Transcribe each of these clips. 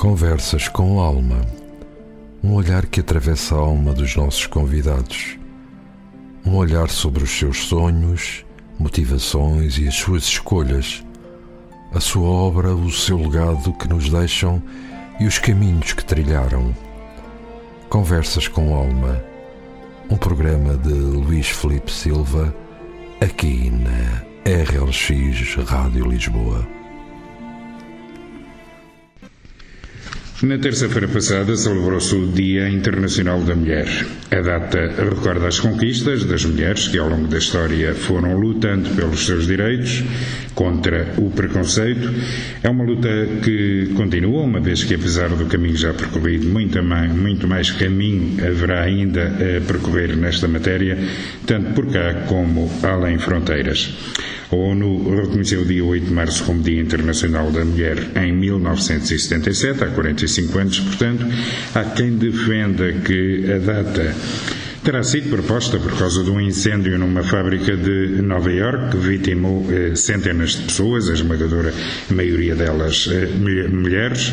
Conversas com alma. Um olhar que atravessa a alma dos nossos convidados. Um olhar sobre os seus sonhos, motivações e as suas escolhas. A sua obra, o seu legado que nos deixam e os caminhos que trilharam. Conversas com alma. Um programa de Luís Felipe Silva, aqui na RLX Rádio Lisboa. Na terça-feira passada celebrou-se o Dia Internacional da Mulher. A data recorda as conquistas das mulheres que ao longo da história foram lutando pelos seus direitos, contra o preconceito. É uma luta que continua, uma vez que apesar do caminho já percorrido, muito mais, muito mais caminho haverá ainda a percorrer nesta matéria, tanto por cá como além fronteiras. A ONU reconheceu o dia 8 de março como Dia Internacional da Mulher em 1977, há 45 anos, portanto, há quem defenda que a data terá sido proposta por causa de um incêndio numa fábrica de Nova York que vitimou eh, centenas de pessoas, a esmagadora maioria delas eh, mulheres.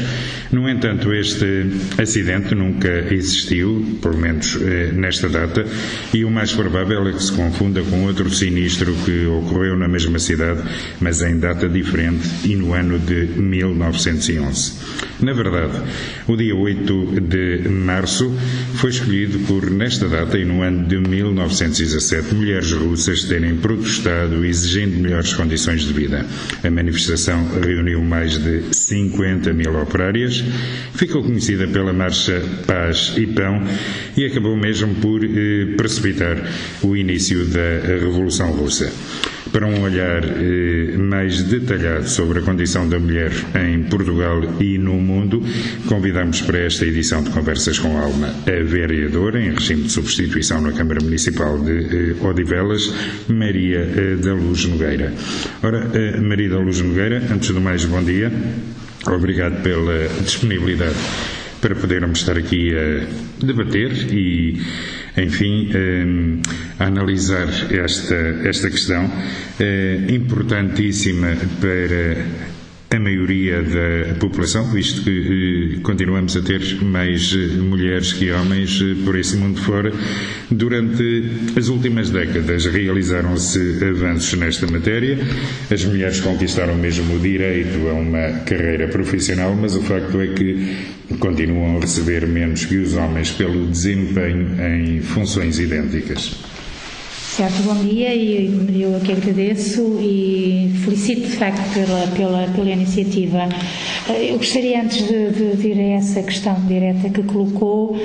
No entanto, este acidente nunca existiu, pelo menos eh, nesta data, e o mais provável é que se confunda com outro sinistro que ocorreu na mesma cidade, mas em data diferente e no ano de 1911. Na verdade, o dia 8 de março foi escolhido por, nesta data, e no ano de 1917 mulheres russas terem protestado exigindo melhores condições de vida. A manifestação reuniu mais de 50 mil operárias, ficou conhecida pela Marcha Paz e Pão e acabou mesmo por eh, precipitar o início da Revolução Russa. Para um olhar eh, mais detalhado sobre a condição da mulher em Portugal e no mundo, convidamos para esta edição de Conversas com Alma a vereadora em regime de substituição na Câmara Municipal de eh, Odivelas, Maria eh, da Luz Nogueira. Ora, eh, Maria da Luz Nogueira, antes de mais, bom dia. Obrigado pela disponibilidade para podermos estar aqui a debater e enfim, eh, analisar esta, esta questão eh, importantíssima para a maioria da população, visto que eh, continuamos a ter mais eh, mulheres que homens eh, por esse mundo fora. Durante as últimas décadas realizaram-se avanços nesta matéria. As mulheres conquistaram mesmo o direito a uma carreira profissional, mas o facto é que continuam a receber menos que os homens pelo desempenho em funções idênticas. Certo, bom dia e eu aqui agradeço e felicito de facto pela, pela, pela iniciativa. Eh, eu gostaria antes de, de, de ir a essa questão direta que colocou,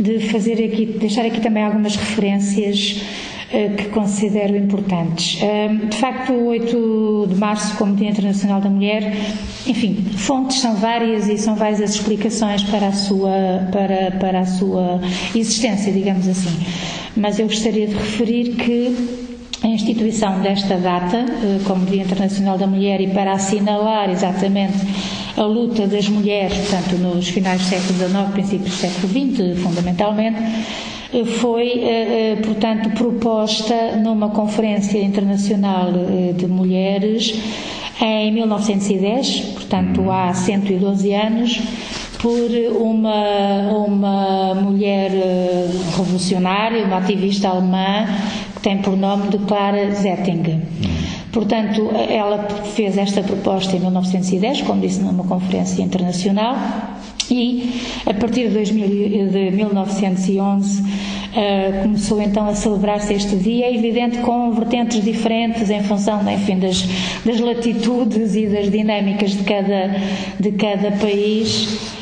de fazer aqui, deixar aqui também algumas referências eh, que considero importantes. De facto, o 8 de março, como Dia Internacional da Mulher, enfim, fontes são várias e são várias as explicações para a sua, para, para a sua existência, digamos assim mas eu gostaria de referir que a instituição desta data, eh, como Dia Internacional da Mulher, e para assinalar exatamente a luta das mulheres, portanto, nos finais do século XIX, princípios do século XX, fundamentalmente, eh, foi, eh, portanto, proposta numa Conferência Internacional de Mulheres em 1910, portanto, há 112 anos, por uma, uma mulher eh, revolucionária, uma ativista alemã, que tem por nome de Clara Zettinger. Portanto, ela fez esta proposta em 1910, como disse numa conferência internacional, e a partir de, 2000, de 1911 uh, começou então a celebrar-se este dia, evidente com vertentes diferentes em função enfim, das, das latitudes e das dinâmicas de cada, de cada país.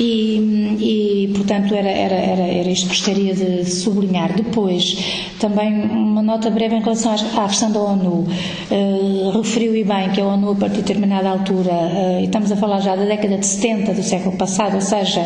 E, e, portanto, era, era, era, era isto que gostaria de sublinhar. Depois, também uma nota breve em relação à questão da ONU. Uh, referiu e bem que a ONU, a partir de determinada altura, uh, e estamos a falar já da década de 70 do século passado, ou seja,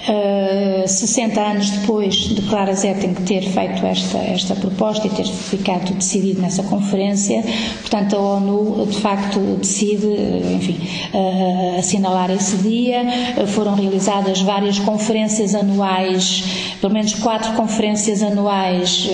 Uh, 60 anos depois de Clara Zetkin ter feito esta, esta proposta e ter ficado decidido nessa conferência, portanto a ONU de facto decide, enfim, uh, assinalar esse dia. Uh, foram realizadas várias conferências anuais, pelo menos quatro conferências anuais,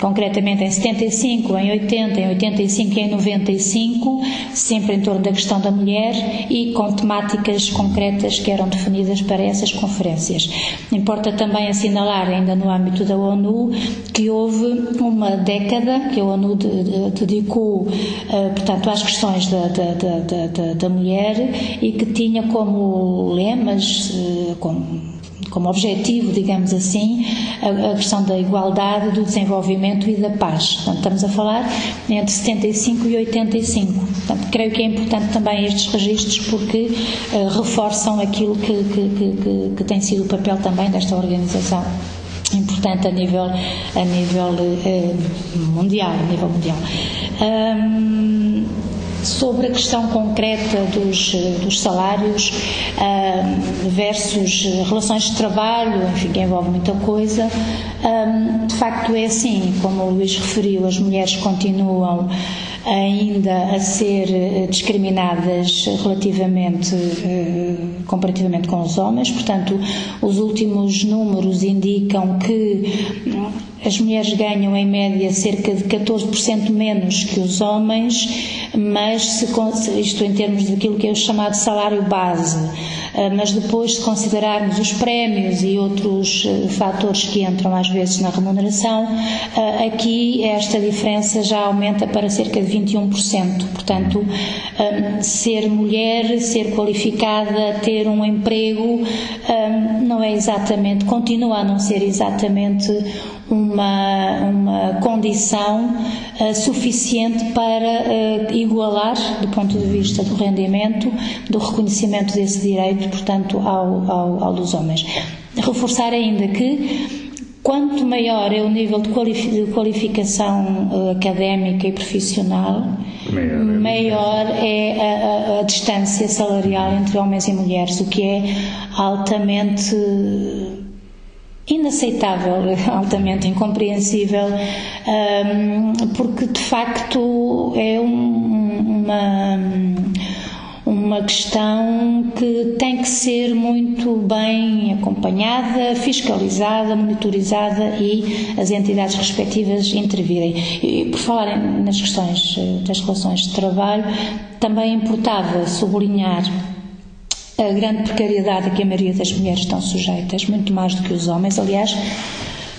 concretamente em 75, em 80, em 85 e em 95, sempre em torno da questão da mulher e com temáticas concretas que eram definidas para essas conferências conferências. Importa também assinalar, ainda no âmbito da ONU, que houve uma década que a ONU dedicou, eh, portanto, às questões da, da, da, da mulher e que tinha como lemas, eh, como como objetivo, digamos assim, a, a, questão da igualdade, do desenvolvimento e da paz. Portanto, estamos a falar entre 75 e 85. Portanto, creio que é importante também estes registros porque uh, reforçam aquilo que, que, que, que, tem sido o papel também desta organização importante a nível a nível uh, mundial a nível mundial um, sobre a questão concreta dos, dos salários versus relações de trabalho, enfim, que envolve muita coisa. Um, de facto, é assim, como o Luís referiu, as mulheres continuam ainda a ser eh, discriminadas relativamente, eh, comparativamente com os homens, portanto, os últimos números indicam que as mulheres ganham em média cerca de 14% menos que os homens, mas se, isto em termos daquilo que é o chamado salário base. Ah, mas depois, se considerarmos os prémios e outros ah, fatores que entram às vezes na remuneração, ah, aqui esta diferença já aumenta para cerca de 21%. Portanto, ser mulher, ser qualificada, ter um emprego, não é exatamente, continua a não ser exatamente uma, uma condição uh, suficiente para uh, igualar, do ponto de vista do rendimento, do reconhecimento desse direito, portanto, ao, ao, ao dos homens. Reforçar ainda que Quanto maior é o nível de qualificação uh, académica e profissional, maior, maior é a, a, a, distância salarial entre homens e mulheres, o que é altamente inaceitável, altamente incompreensível, porque de facto é uma, uma questão que tem que ser muito bem acompanhada, fiscalizada, monitorizada e as entidades respectivas intervirem. E, por falar nas questões eh, das relações de trabalho, também importava sublinhar a grande precariedade a que a maioria das mulheres estão sujeitas, muito mais do que os homens. Aliás,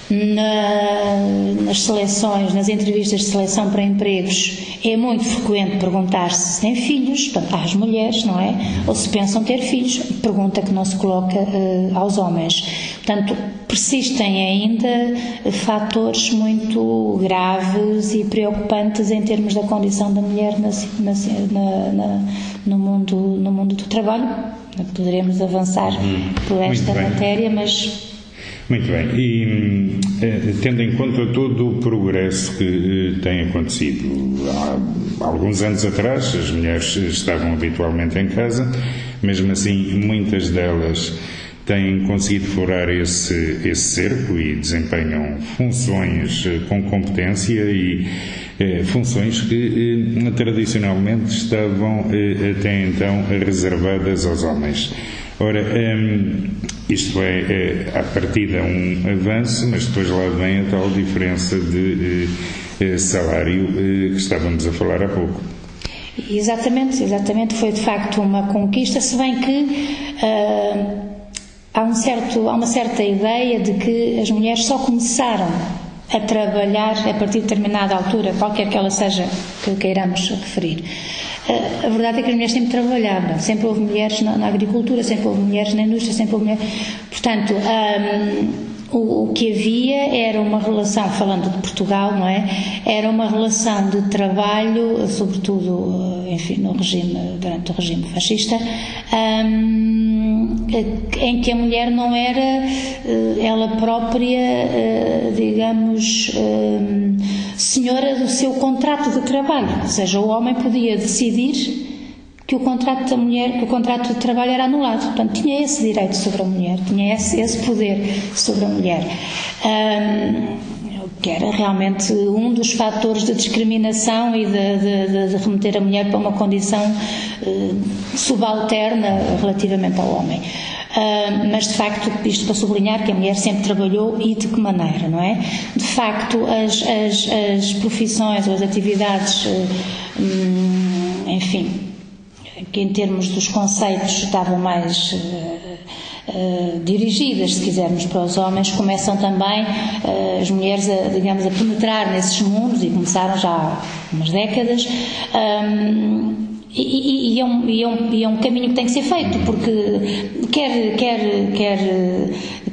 na, nas seleções, nas entrevistas de seleção para empregos, é muito frequente perguntar-se se têm filhos, portanto, às mulheres, não é? Ou se pensam ter filhos, pergunta que não se coloca uh, aos homens. Portanto, persistem ainda fatores muito graves e preocupantes em termos da condição da mulher na, na, no, mundo, no mundo do trabalho Poderemos avançar hum, por esta matéria, mas. Muito bem. E eh, tendo em conta todo o progresso que eh, tem acontecido, há alguns anos atrás as mulheres estavam habitualmente em casa, mesmo assim muitas delas têm conseguido furar esse, esse cerco e desempenham funções eh, com competência e eh, funções que eh, tradicionalmente estavam eh, até então reservadas aos homens. Ora, ehm, isto é, é, à partida um avanço, mas depois lá vem a tal diferença de salário que estávamos a falar há pouco. Exatamente, exatamente, foi de facto uma conquista, se bem que uh, há, um certo, há uma certa ideia de que as mulheres só começaram a trabalhar a partir de determinada altura, qualquer que ela seja que queiramos referir. A verdade é que as mulheres sempre trabalharam, sempre houve mulheres na, na agricultura, sempre houve mulheres na indústria, sempre houve mulheres. Portanto, um, o, o, que havia era uma relação, falando de Portugal, não é? Era uma relação de trabalho, sobretudo, enfim, no regime, durante o regime fascista, um, em que a mulher não era eh, ela própria, eh, digamos, senhora do seu contrato de trabalho, ou seja, o homem podia decidir que o contrato da mulher, que o contrato de trabalho era anulado. Portanto, tinha esse direito sobre a mulher, tinha esse, esse poder sobre a mulher. Um, que era realmente um dos fatores de discriminação e de, de, de remeter a mulher para uma condição uh, subalterna relativamente ao homem. Uh, mas de facto, isto para sublinhar que a mulher sempre trabalhou e de que maneira, não é? De facto, as, as, as profissões ou as atividades, uh, enfim, que em termos dos conceitos estavam mais uh, uh, dirigidas, se quisermos, para os homens, começam também uh, as mulheres, a, digamos, a penetrar nesses mundos e começaram já há umas décadas. Um, e, e, e, é um, e, é um, e, é um, caminho que tem que ser feito, porque quer, quer, quer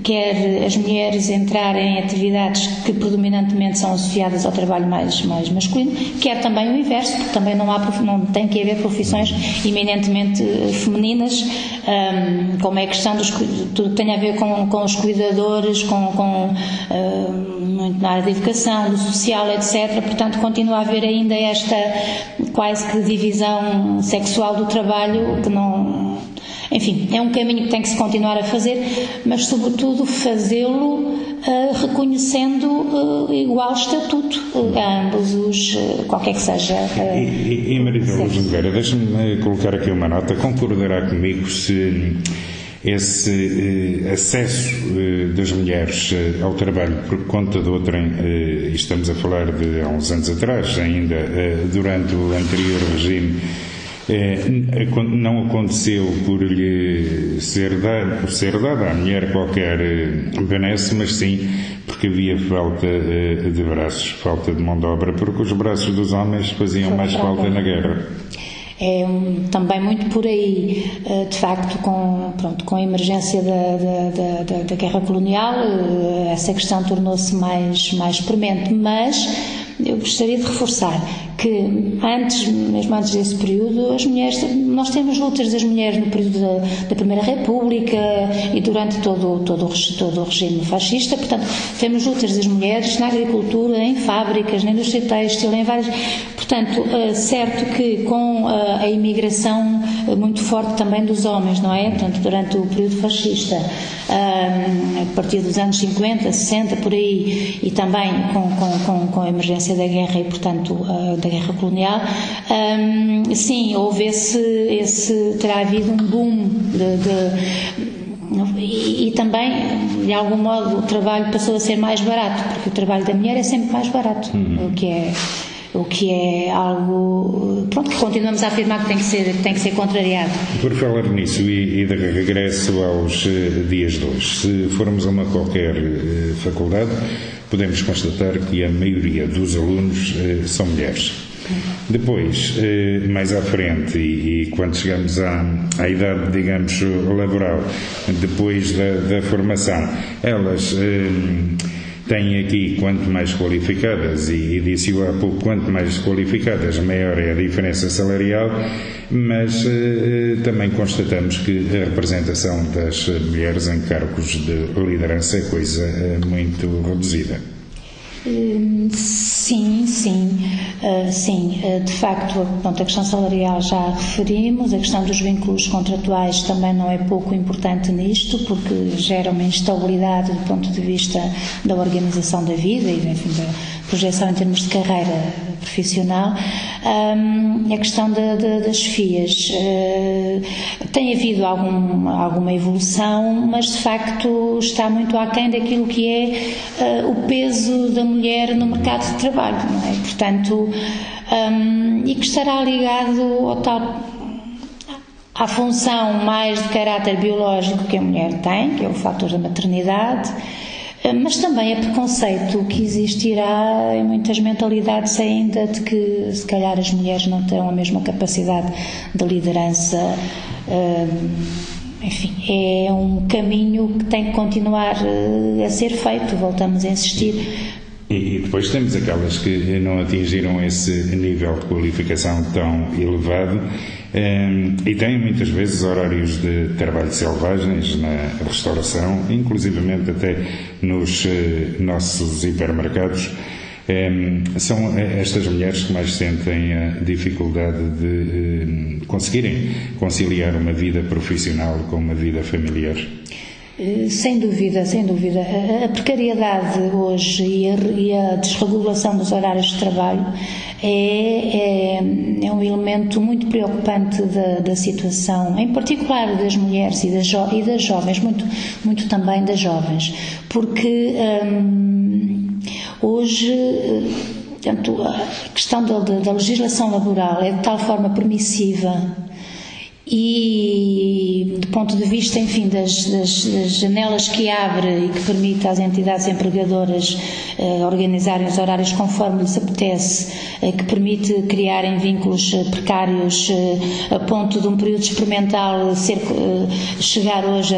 quer as mulheres entrarem em atividades que predominantemente são associadas ao trabalho mais, mais masculino, quer também o inverso, porque também não, há, não tem que haver profissões eminentemente eh, femininas, um, como é a questão dos, tudo que tem a ver com, com os cuidadores, com, com um, muito na área da educação, do social, etc. Portanto, continua a haver ainda esta quase que divisão sexual do trabalho que não enfim, é um caminho que tem que se continuar a fazer, mas sobretudo fazê-lo uh, reconhecendo uh, igual estatuto uh, a ambos os, qualquer que seja. e, e, e Maria Luz Nogueira, deixa-me colocar aqui uma nota, concordará comigo se esse acesso das mulheres ao trabalho por conta do outrem, e estamos a falar de há uns anos atrás, ainda durante o anterior regime não aconteceu por lhe ser dado, por ser dada à mulher qualquer eh, benesse, mas sim porque havia falta eh, de braços, falta de mão de obra, porque os braços dos homens faziam mais falta na guerra. É também muito por aí, eh, de facto, com, pronto, com a emergência da, da, da, da guerra colonial, essa questão tornou-se mais, mais premente, mas eu gostaria de reforçar que antes, mesmo antes desse período, as mulheres, nós temos lutas das mulheres no período da, da Primeira República e durante todo, todo, todo o regime fascista, portanto, temos lutas das mulheres na agricultura, em fábricas, na indústria têxtil, em várias. Portanto, eh, certo que com a, a imigração eh, muito forte também dos homens, não é? Portanto, durante o período fascista, a partir dos anos 50, 60, por aí, e também com, com, com a emergência da guerra e, portanto, da guerra colonial, um, sim, houve esse, esse, terá havido um boom de, de e, e, também, de algum modo, o trabalho passou a ser mais barato, porque o trabalho da mulher é sempre mais barato, uhum. o que é o que é algo pronto, que continuamos a afirmar que tem que ser, que tem que ser contrariado. Por falar nisso e, e de regresso aos uh, dias de hoje, se formos a uma qualquer uh, faculdade, podemos constatar que a maioria dos alunos eh, são mulheres. Depois, eh, mais à frente, e, quando chegamos à, à idade, digamos, laboral, depois da, da formação, elas eh, têm aqui, quanto mais qualificadas, e, e disse-o há pouco, quanto mais qualificadas, maior é a diferença salarial, mas eh, também constatamos que a representação das mulheres em cargos de liderança é coisa eh, muito reduzida. Hum, sim, sim, uh, sim. Uh, de facto, pronto, a questão salarial já referimos, a questão dos vínculos contratuais também não é pouco importante nisto, porque gera uma instabilidade do ponto de vista da organização da vida e enfim, da projeção em termos de carreira profissional. Um, a questão das FIAs. Uh, tem havido algum, alguma evolução, mas de facto está muito aquém daquilo que é uh, o peso da mulher no mercado de trabalho, não é? Portanto, um, e que estará ligado ao tal à função mais de caráter biológico que a mulher tem, que é o fator da maternidade, mas também é preconceito que existirá em muitas mentalidades ainda de que se calhar as mulheres não terão a mesma capacidade de liderança. Eh, enfim, é um caminho que tem que continuar eh, a ser feito, voltamos a insistir. E, depois temos aquelas que não atingiram esse nível de qualificação tão elevado e têm muitas vezes horários de trabalho selvagens na restauração, inclusivamente até nos uh, nossos hipermercados. Uh, são estas mulheres que mais sentem a dificuldade de conseguirem conciliar uma vida profissional com uma vida familiar. Eh, sem dúvida, sem dúvida. A precariedade hoje e a, desregulação dos horários de trabalho é, é, é um elemento muito preocupante da, da, situação, em particular das mulheres e das, jo, e das jovens, muito, muito também das jovens, porque hum, hoje. Eh, portanto, a questão da, da legislação laboral é de tal forma permissiva e do ponto de vista, enfim, das, das, das, janelas que abre e que permite às entidades empregadoras eh, organizarem os horários conforme lhes apetece, que permite criarem vínculos eh, precários eh, a ponto de um período experimental ser, eh, chegar hoje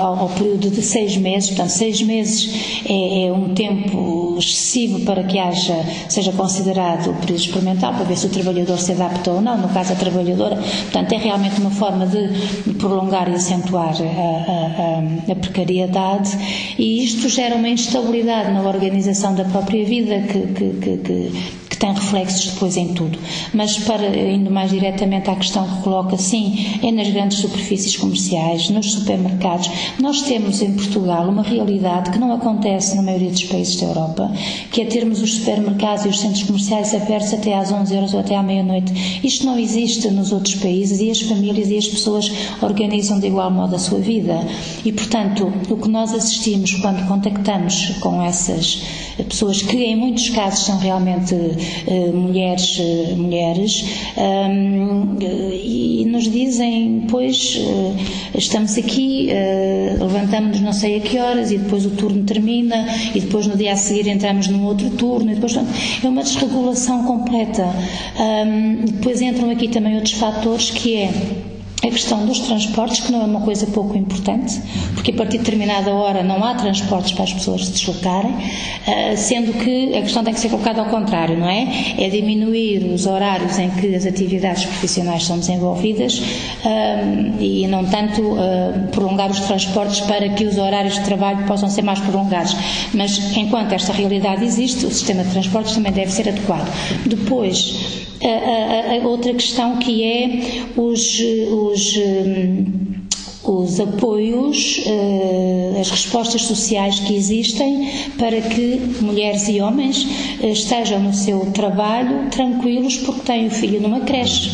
ao, período de seis meses, portanto, seis meses é, é, um tempo excessivo para que haja, seja considerado o período experimental, para ver se o trabalhador se adapta ou não, no caso a trabalhadora, portanto, é realmente uma forma de prolongar e acentuar a, a, a precariedade. E isto gera uma instabilidade na organização da própria vida que, que, que, que que tem reflexos depois em tudo. Mas para indo mais diretamente à questão que coloca, sim, é nas grandes superfícies comerciais, nos supermercados. Nós temos em Portugal uma realidade que não acontece na maioria dos países da Europa, que é termos os supermercados e os centros comerciais abertos até às 11 horas ou até à meia-noite. Isto não existe nos outros países e as famílias e as pessoas organizam de igual modo a sua vida. E, portanto, o que nós assistimos quando contactamos com essas pessoas que, em muitos casos, são realmente mulheres, eh, mulheres e nos dizem, pois, eh, estamos aqui, levantamos-nos não sei a que horas e depois o turno termina e depois no dia a seguir entramos num outro turno e depois é uma desregulação completa. depois entram aqui também outros fatores que é a questão dos transportes, que não é uma coisa pouco importante, porque a partir de determinada hora não há transportes para as pessoas se deslocarem, ah, sendo que a questão tem que ser colocada ao contrário, não é? É diminuir os horários em que as atividades profissionais são desenvolvidas ah, e não tanto ah, prolongar os transportes para que os horários de trabalho possam ser mais prolongados. Mas enquanto esta realidade existe, o sistema de transportes também deve ser adequado. Depois, a, a, a outra questão que é os, os hum, os apoios, eh, as respostas sociais que existem para que mulheres e homens eh, estejam no seu trabalho tranquilos porque têm o filho numa creche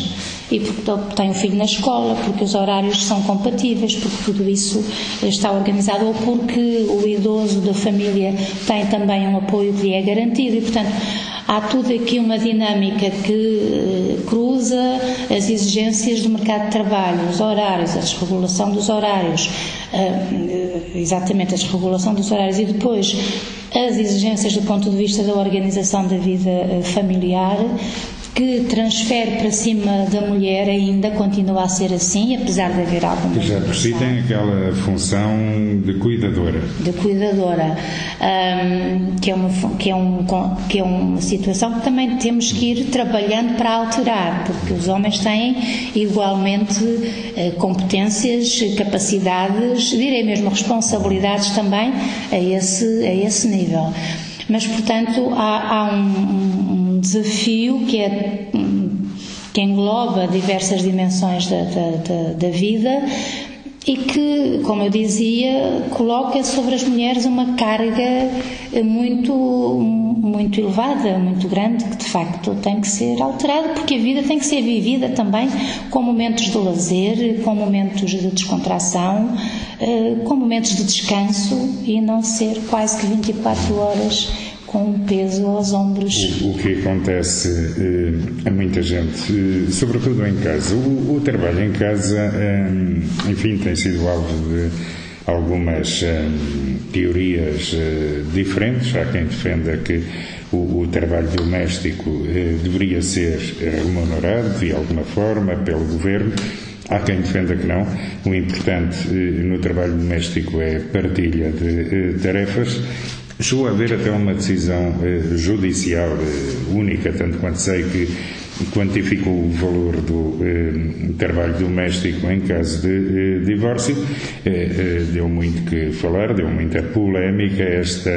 e porque têm o filho na escola, porque os horários são compatíveis, porque tudo isso está organizado ou porque o idoso da família tem também um apoio que lhe é garantido e, portanto, há tudo aqui uma dinâmica que eh, cruza as exigências do mercado de trabalho, os horários, a desregulação dos horários, eh, exatamente a desregulação dos horários e depois as exigências do ponto de vista da organização da vida eh, familiar que transfere para cima da mulher ainda continua a ser assim, apesar de haver alguma. Que já por si tem aquela função de cuidadora. De cuidadora, um, que, é uma, que, é um, que é uma situação que também temos que ir trabalhando para alterar, porque os homens têm igualmente uh, competências, capacidades, direi mesmo responsabilidades também a esse, a esse nível. Mas, portanto, há, há um, um, desafio que é que engloba diversas dimensões da, da, da, da vida e que, como eu dizia, coloca sobre as mulheres uma carga muito, muito elevada, muito grande, que de facto tem que ser alterada, porque a vida tem que ser vivida também com momentos de lazer, com momentos de descontração, eh, com momentos de descanso e não ser quase que 24 horas com um peso aos ombros. O, o que acontece eh, a muita gente, eh, sobretudo em casa. O, o trabalho em casa, eh, enfim, tem sido alvo de algumas teorias diferentes. Há quem defenda que o, o trabalho doméstico deveria ser remunerado de alguma forma pelo governo. Há quem defenda que não. O importante no trabalho doméstico é partilha de tarefas Chegou a haver até uma decisão eh, judicial eh, única, tanto quanto sei, que quantificou o valor do eh, trabalho doméstico em caso de eh, divórcio. Eh, eh deu muito que falar, deu muita polémica esta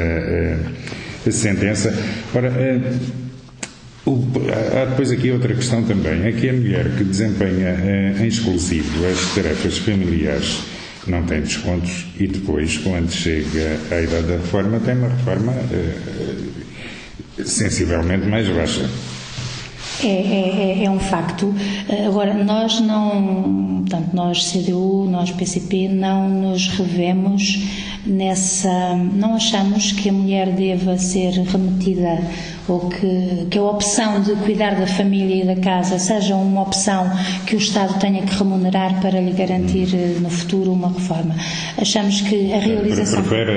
sentença. Ora, há depois aqui outra questão também. É que a mulher que desempenha em exclusivo as tarefas familiares não tem descontos e depois, quando chega à idade da reforma, tem uma reforma sensivelmente mais baixa. É, é, é, é, um facto. Agora, nós não, portanto, nós CDU, nós PCP, não nos revemos nessa. Não achamos que a mulher deva ser remetida ou que, que a opção de cuidar da família e da casa seja uma opção que o Estado tenha que remunerar para lhe garantir eh, no futuro uma reforma. Achamos que a realização. Prefere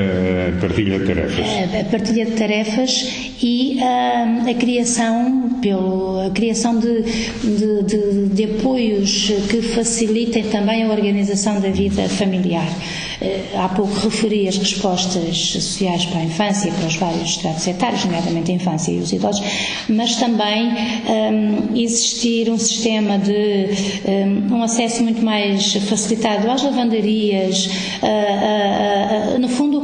a partilha de tarefas. A, partilha de tarefas e a, a criação, pelo, a criação de, de, de, de apoios que facilitem também a organização da vida familiar. Eh, há pouco referi as respostas sociais para a infância, para os vários estratos etários, nomeadamente a infância e os idosos, mas também um, existir um sistema de um, um, acesso muito mais facilitado às lavandarias, no fundo,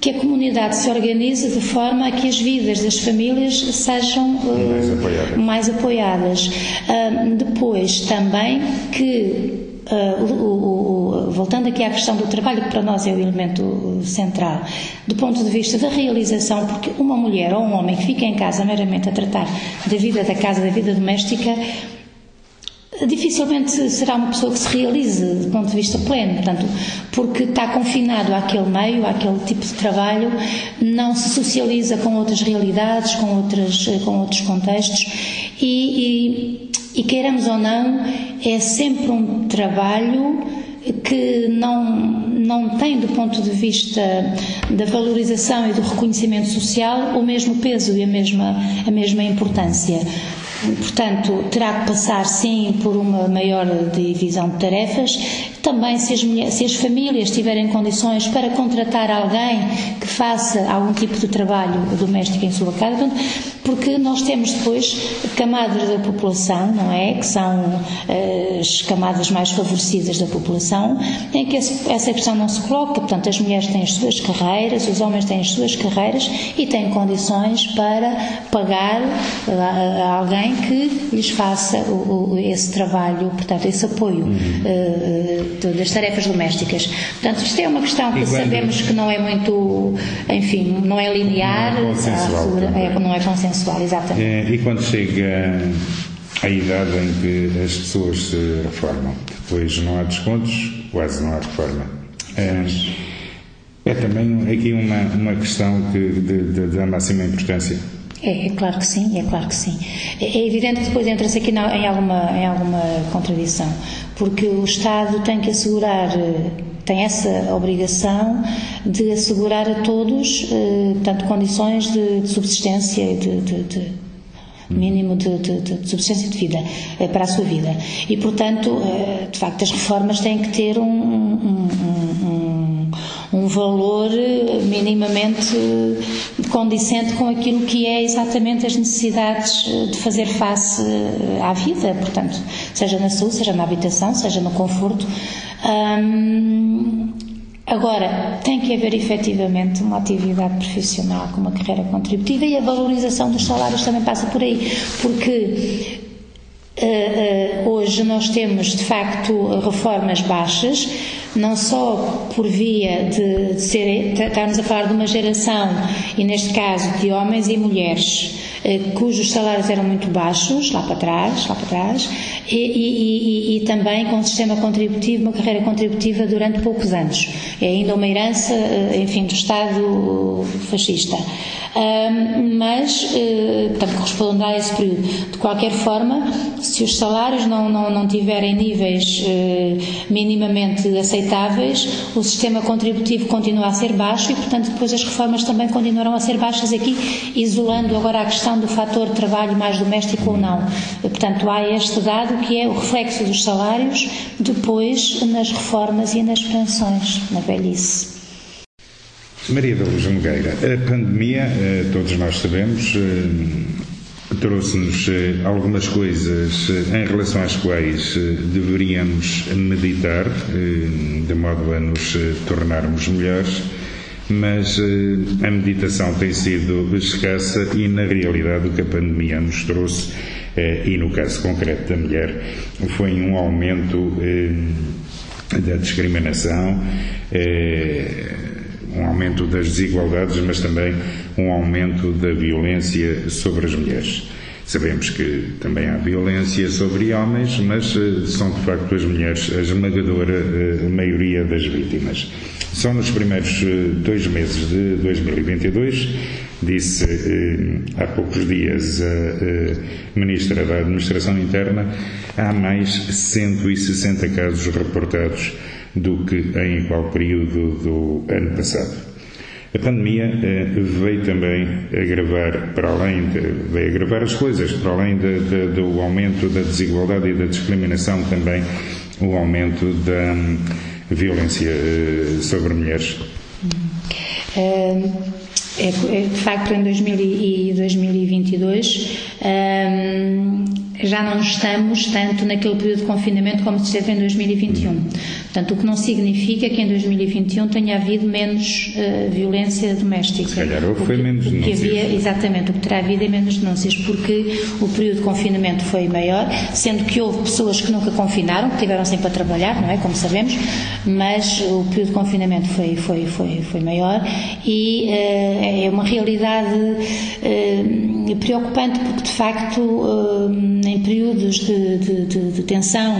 que a comunidade se organize de forma a que as vidas das famílias sejam mais apoiadas. Mais apoiadas. Uh, depois, também que Uh, o, o, voltando aqui à questão do trabalho, que para nós é o elemento central, do ponto de vista da realização, porque uma mulher ou um homem que fica em casa meramente a tratar da vida da casa, da vida doméstica, dificilmente será uma pessoa que se realize do ponto de vista pleno, portanto, porque está confinado àquele meio, àquele tipo de trabalho, não se socializa com outras realidades, com, outras, com outros contextos e, e e queiramos ou não, é sempre um trabalho que não, não tem, do ponto de vista da valorização e do reconhecimento social, o mesmo peso e a mesma, a mesma importância. Portanto, terá que passar sim por uma maior divisão de tarefas. Também, se as, mulheres, se as famílias tiverem condições para contratar alguém que faça algum tipo de trabalho doméstico em sua casa, porque nós temos depois camadas da população, não é? Que são eh, as camadas mais favorecidas da população, em que essa questão não se coloca. Portanto, as mulheres têm as suas carreiras, os homens têm as suas carreiras e têm condições para pagar a alguém que lhes faça o, o, esse trabalho, portanto, esse apoio uhum. uh, das tarefas domésticas. Portanto, isto é uma questão que sabemos que não é muito, enfim, não é linear, não é consensual, é, não é consensual sensual, exatamente. É, e quando chega a idade em que as pessoas se reformam, depois não há descontos, quase não há reforma. É, é também aqui uma, uma questão que, de, de, de máxima importância. É, é, claro que sim, é claro que sim. É, é evidente que depois entra-se aqui na, em, alguma, em alguma contradição, porque o Estado tem que assegurar tem essa obrigação de assegurar a todos, eh, condições de, de subsistência e de, de, de mínimo de, de, de, subsistência de vida eh, para a sua vida. E, portanto, eh, de facto, as reformas têm que ter um, um, um, um valor minimamente condicente com aquilo que é exatamente as necessidades de fazer face à vida, portanto, seja na saúde, seja na habitação, seja no conforto. Agora, tem que haver efetivamente uma atividade profissional com uma carreira contributiva e a valorização dos salários também passa por aí, porque uh, uh, hoje nós temos de facto reformas baixas, não só por via de, ser, estarmos a falar de uma geração, e neste caso de homens e mulheres, uh, cujos salários eram muito baixos, lá para trás, lá para trás, e, e, e, e, também com um sistema contributivo, uma carreira contributiva durante poucos anos. É ainda uma herança, eh, enfim, do Estado fascista. Um, mas, portanto, corresponde a esse período. De qualquer forma, se os salários não, não, não tiverem níveis minimamente aceitáveis, o sistema contributivo continua a ser baixo e, portanto, depois as reformas também continuarão a ser baixas aqui, isolando agora a questão do fator trabalho mais doméstico ou não. Portanto, há este dado que é o reflexo dos salários depois nas reformas e nas pensões, na velhice. Maria da Luz Nogueira, a pandemia, eh, todos nós sabemos, eh, trouxe-nos eh, algumas coisas em relação às quais deveríamos meditar, de modo a nos tornarmos melhores, mas eh, a meditação tem sido escassa e, na realidade, o que a pandemia nos trouxe, eh, e no caso concreto da mulher, foi um aumento eh, da discriminação, um aumento das desigualdades, mas também um aumento da violência sobre as mulheres. Sabemos que também há violência sobre homens, mas são de facto as mulheres a esmagadora maioria das vítimas. Só nos primeiros eh, dois meses de 2022, disse eh, há poucos dias a Ministra da Administração Interna, há mais 160 casos reportados do que em igual período do ano passado. A pandemia eh, veio também agravar, para além de, veio agravar as coisas, para além de, de, do aumento da desigualdade e da discriminação, também o aumento da violência eh, sobre mulheres? É, é, de facto, em 2022 já não estamos tanto naquele período de confinamento como se esteve em 2021. Portanto, o que não significa que em 2021 tenha havido menos uh, violência doméstica. Se calhar ou foi menos denúncias. Havia, exatamente, o que terá havido é menos denúncias, porque o período de confinamento foi maior, sendo que houve pessoas que nunca confinaram, que tiveram sempre a trabalhar, não é? Como sabemos, mas o período de confinamento foi, foi, foi, foi maior e uh, é uma realidade uh, preocupante, porque de facto, em períodos de, de, de, de tensão,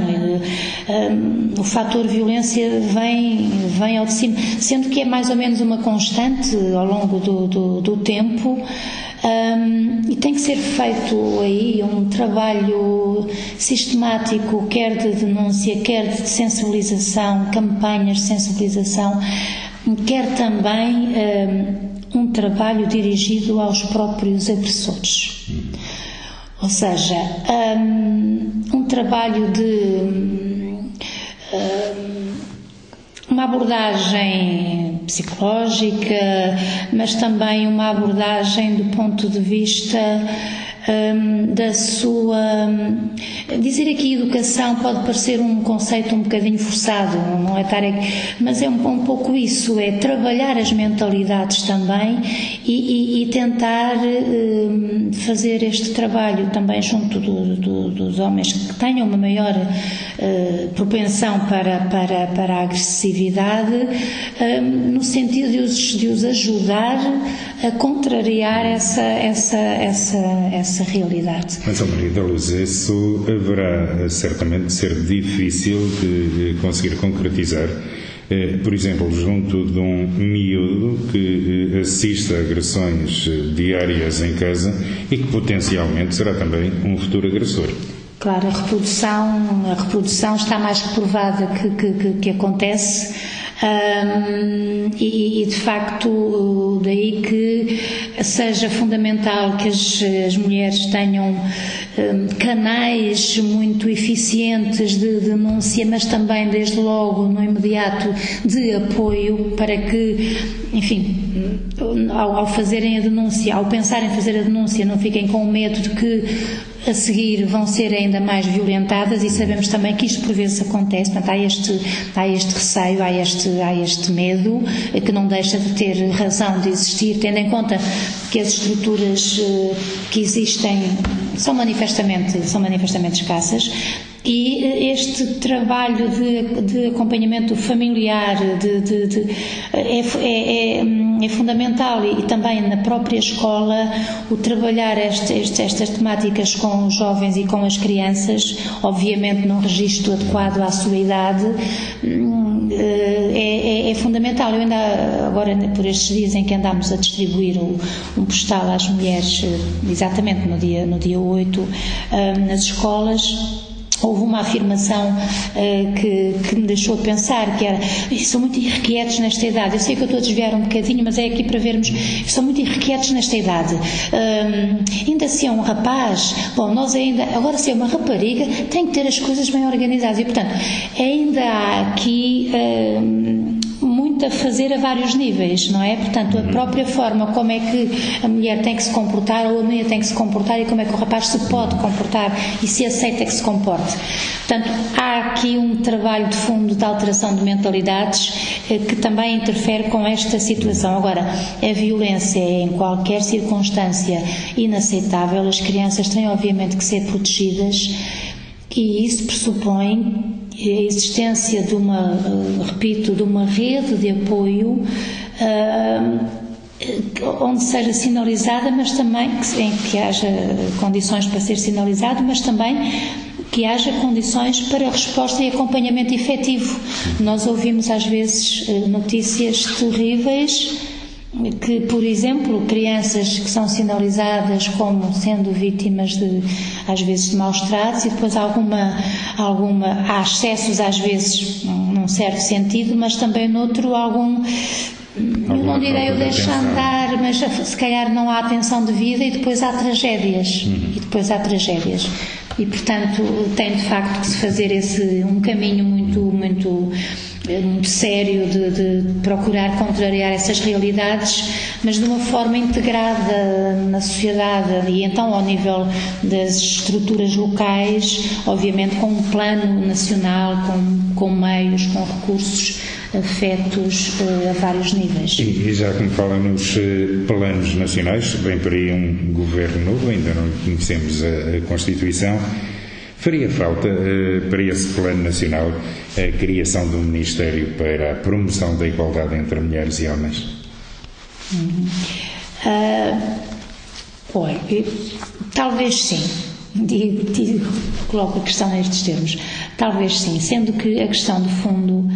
o fator violência vem, vem ao de cima, sendo que é mais ou menos uma constante ao longo do, do, do tempo. Um, e tem que ser feito aí um trabalho sistemático, quer de denúncia, quer de sensibilização, campanhas de sensibilização, quer também um, um trabalho dirigido aos próprios agressores. Ou seja, um, um trabalho de uma abordagem psicológica, mas também uma abordagem do ponto de vista um, da sua. Dizer aqui educação pode parecer um conceito um bocadinho forçado, não é estar mas é um, um pouco isso, é trabalhar as mentalidades também e, e, e tentar um, fazer este trabalho também junto do, do, dos homens que tenham uma maior uh, propensão para, para, para a agressividade, no sentido de os, de os ajudar a contrariar essa, essa, essa, essa essa realidade. Mas, Maria da Luz, isso haverá eh, certamente de ser difícil de conseguir concretizar. Eh, por exemplo, junto de um miúdo que eh, assiste a agressões diárias em casa e que potencialmente será também um futuro agressor. Claro, a reprodução, a reprodução está mais que provada que, que, que acontece e, e, de facto daí que seja fundamental que as, as mulheres tenham um, canais muito eficientes de denúncia, mas também desde logo no imediato de apoio para que, enfim, ao, ao fazerem a denúncia, ao pensarem em fazer a denúncia, não fiquem com medo de que a seguir vão ser ainda mais violentadas e sabemos também que isto por vezes acontece, portanto há este, há este receio, há este, há este medo que não deixa de ter razão de existir, tendo em conta que as estruturas eh, que existem são manifestamente, são manifestamente escassas e este trabalho de, de acompanhamento familiar de, de, de, é, é, é, é, fundamental e, também na própria escola o trabalhar este, este, estas temáticas com os jovens e com as crianças, obviamente num registro adequado à sua idade, hum, é, é, é, fundamental. Eu ainda, agora por estes dias em que andámos a distribuir um postal às mulheres, exatamente no dia, no dia 8, hum, nas escolas, houve uma afirmação uh, que, que, me deixou pensar, que era, são muito irrequietos nesta idade. Eu sei que eu estou a desviar um bocadinho, mas é aqui para vermos, são muito irrequietos nesta idade. Um, ainda se é um rapaz, bom, nós ainda, agora se é uma rapariga, tem que ter as coisas bem organizadas. E, portanto, ainda há aqui... Um, muito a fazer a vários níveis, não é? Portanto, a própria forma como é que a mulher tem que se comportar ou a mulher tem que se comportar e como é que o rapaz se pode comportar e se aceita que se comporte. Portanto, há aqui um, trabalho de fundo de alteração de mentalidades eh, que também interfere com esta situação. Agora, a violência é em qualquer circunstância inaceitável, as crianças têm obviamente que ser protegidas e isso pressupõe a existência de uma, eh, repito, de uma rede de apoio onde seja sinalizada, mas também em que haja condições para ser sinalizado, mas também que haja condições para resposta e acompanhamento efetivo. Nós ouvimos às vezes eh, notícias terríveis que, por exemplo, crianças que são sinalizadas como sendo vítimas de, às vezes, de maus tratos e depois alguma, alguma, há excessos às vezes num certo sentido, mas também noutro algum não direi o deixa andar, mas se calhar não há atenção devida e depois há tragédias. Uhum. E depois há tragédias. E, portanto, tem de facto que se fazer esse, um caminho muito, muito, eh, muito sério de, de procurar contrariar essas realidades, mas de uma forma integrada na sociedade e então ao nível das estruturas locais, obviamente com um plano nacional, com, com meios, com recursos afetos uh, a vários níveis. E, e, já que me fala nos uh, planos nacionais, vem por aí um governo novo, ainda não conhecemos a, a Constituição. Faria falta uh, para esse plano nacional a criação de um Ministério para a promoção da igualdade entre mulheres e homens? Uhum. Olha, talvez sim. Digo, digo, coloco a questão nestes termos. Talvez sim, sendo que a questão de fundo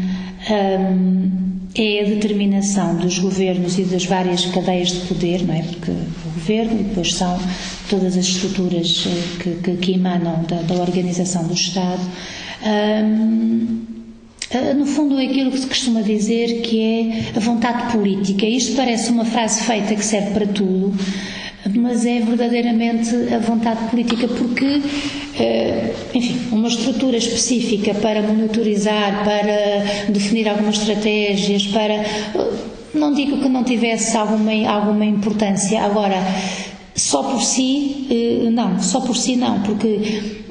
é a determinação dos governos e das várias cadeias de poder, não é? Porque o governo e depois são todas as estruturas eh, que, que, que emanam da, da, organização do Estado. Um, eh, no fundo, é aquilo que se costuma dizer que é a vontade política. Isto parece uma frase feita que serve para tudo, mas é verdadeiramente a vontade política, porque, eh, enfim, uma estrutura específica para monitorizar, para definir algumas estratégias, para. Eh, não digo que não tivesse alguma, alguma importância, agora, só por si, eh, não, só por si não, porque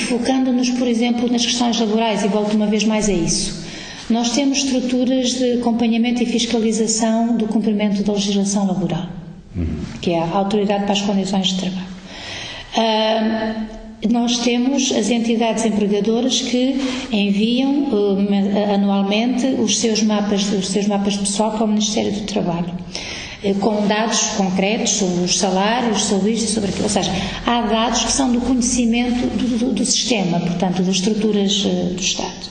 focando-nos, por exemplo, nas questões laborais, e volto uma vez mais a isso. Nós temos estruturas de acompanhamento e fiscalização do cumprimento da legislação laboral que é a Autoridade para as Condições de Trabalho. Uh, nós temos as entidades empregadoras que enviam uh, anualmente os seus mapas, os seus mapas pessoal para o Ministério do Trabalho uh, com dados concretos sobre os salários, sobre isto e sobre aquilo. Ou seja, há dados que são do conhecimento do, do, do sistema, portanto, das estruturas uh, do Estado.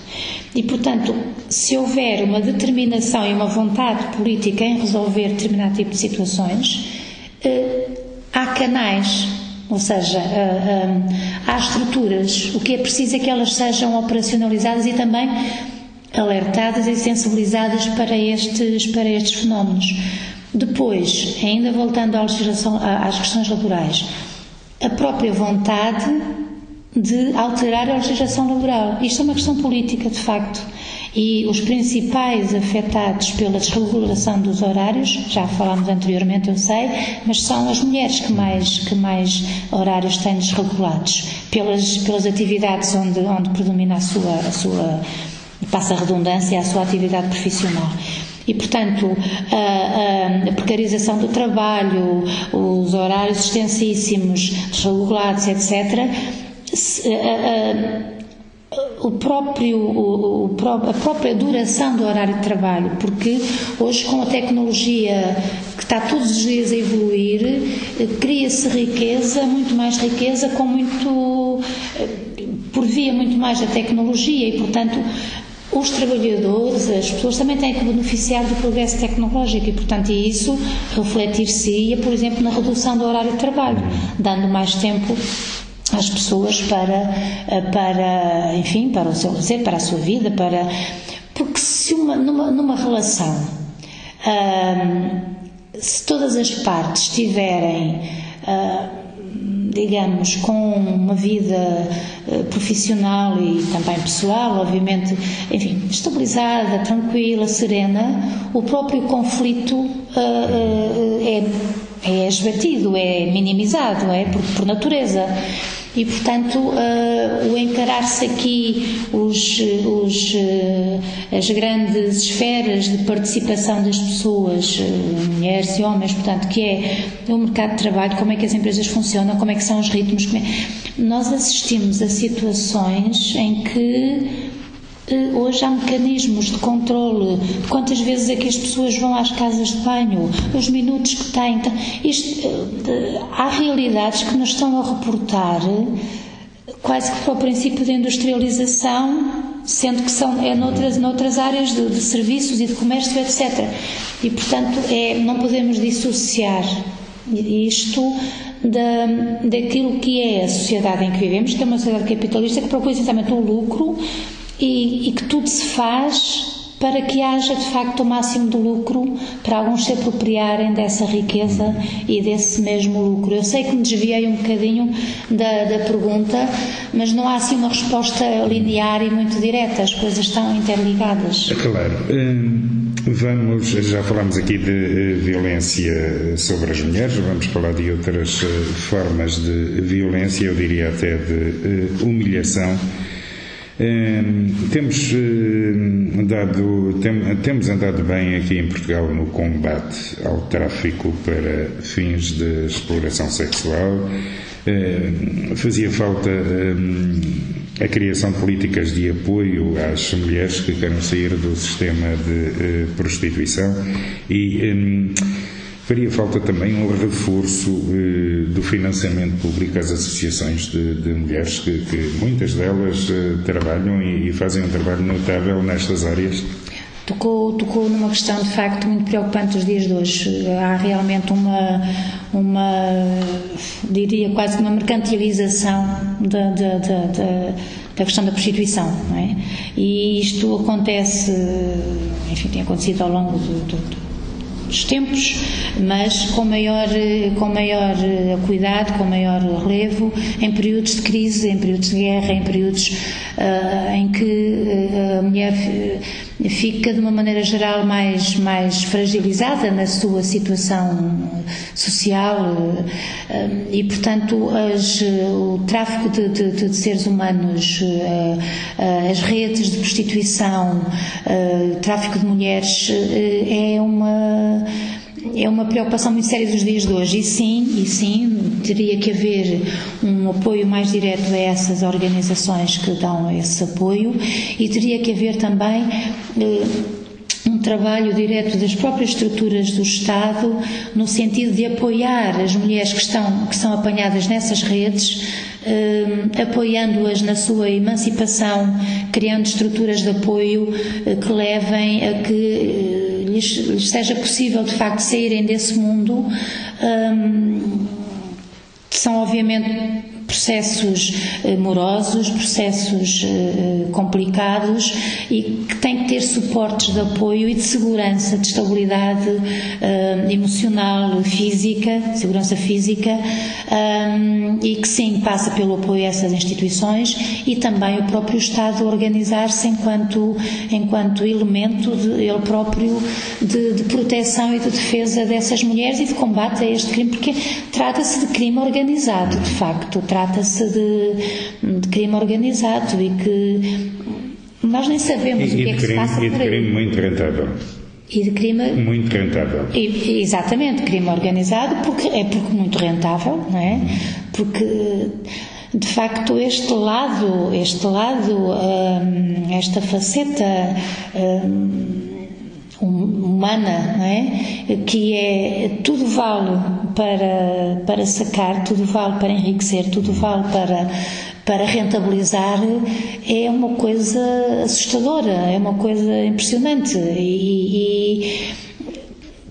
E, portanto, se houver uma determinação e uma vontade política em resolver determinado tipo de situações, eh, há canais, ou seja, eh, eh, há estruturas. O que é preciso é que elas sejam operacionalizadas e também alertadas e sensibilizadas para estes, para estes fenómenos. Depois, ainda voltando à legislação, às questões laborais, a própria vontade de alterar a legislação laboral. Isto é uma questão política, de facto. E os principais afetados pela desregulação dos horários, já falámos anteriormente, eu sei, mas são as mulheres que mais, que mais horários têm desregulados, pelas, pelas atividades onde, onde predomina a sua, a sua, passa a redundância, a sua atividade profissional. E, portanto, a, a, precarização do trabalho, os horários extensíssimos, desregulados, etc., se, a, o próprio, o, o, a própria duração do horário de trabalho, porque hoje com a tecnologia que está todos os dias a evoluir, eh, cria-se riqueza, muito mais riqueza, com muito eh, por via muito mais da tecnologia e, portanto, os trabalhadores, as pessoas também têm que beneficiar do progresso tecnológico e, portanto, isso refletir-se-ia, por exemplo, na redução do horário de trabalho, dando mais tempo às pessoas para, eh, para, enfim, para o seu lazer, para a sua vida, para. Porque se uma, numa, numa relação, hum, se todas as partes tiverem. Hum, digamos, com uma vida profissional e também pessoal, obviamente, enfim, estabilizada, tranquila, serena, o próprio conflito é, é esbatido, é minimizado, é por, por natureza. E, portanto, uh, o encarar-se aqui os, os, uh, as grandes esferas de participação das pessoas, uh, mulheres e homens, portanto, que é o mercado de trabalho, como é que as empresas funcionam, como é que são os ritmos, é... nós assistimos a situações em que Hoje há mecanismos de controle, quantas vezes é que as pessoas vão às casas de banho, os minutos que têm. Então, isto, há realidades que nos estão a reportar quase que para o princípio de industrialização, sendo que são é noutras, noutras áreas de, de serviços e de comércio, etc. E, portanto, é, não podemos dissociar isto da, daquilo que é a sociedade em que vivemos, que é uma sociedade capitalista que procura essencialmente o lucro e, e que tudo se faz para que haja de facto o máximo de lucro para alguns se apropriarem dessa riqueza e desse mesmo lucro. Eu sei que me desviei um bocadinho da, da pergunta, mas não há assim uma resposta linear e muito direta, as coisas estão interligadas. É claro. Hum, vamos, já falamos aqui de eh, violência sobre as mulheres, vamos falar de outras eh, formas de violência, eu diria até de eh, humilhação temos, andado, tem, temos andado bem aqui em Portugal no combate ao tráfico para fins de exploração sexual. fazia falta a criação de políticas de apoio às mulheres que querem sair do sistema de eh, prostituição e Faria falta também um reforço eh, do financiamento público às associações de, de mulheres, que, que, muitas delas eh, trabalham e, e, fazem um trabalho notável nestas áreas. Tocou, tocou numa questão de facto muito preocupante dos dias de hoje. Há realmente uma, uma diria quase uma mercantilização da, da, da da questão da prostituição, não é? E isto acontece, enfim, tem acontecido ao longo do, do, dos tempos, mas com maior, com maior eh, cuidado, com maior relevo, em períodos de crise, em períodos de guerra, em períodos uh, em que uh, a mulher fica de uma maneira geral mais, mais fragilizada na sua situação social e, portanto, as, o tráfico de, de, de, seres humanos, as redes de prostituição, tráfico de mulheres é uma é uma preocupação muito séria dos dias de hoje. E sim, e sim, teria que haver um apoio mais direto a essas organizações que dão esse apoio e teria que haver também. Eh, um trabalho direto das próprias estruturas do Estado no sentido de apoiar as mulheres que estão que são apanhadas nessas redes, eh, apoiando-as na sua emancipação, criando estruturas de apoio eh, que levem a que lhes, seja possível de facto saírem desse mundo, hum, são obviamente processos eh, morosos, processos eh, complicados e que têm que ter suportes de apoio e de segurança, de estabilidade eh, emocional, física, segurança física e que sim passa pelo apoio a essas instituições e também o próprio Estado organizar-se enquanto, enquanto elemento de, ele próprio de, de proteção e de defesa dessas mulheres e de combate a este crime, porque trata-se de crime organizado, de facto, trata-se de, de, crime organizado e que nós nem sabemos e, o que é que crime, se passa e de crime muito rentável. E de crime. Muito rentável. E, exatamente, crime organizado, porque é porque muito rentável, não é? Porque de facto este lado, este lado, hum, esta faceta hum, humana, não é? que é tudo vale para, para sacar, tudo vale para enriquecer, tudo vale para, para rentabilizar, é uma coisa assustadora, é uma coisa impressionante. e, e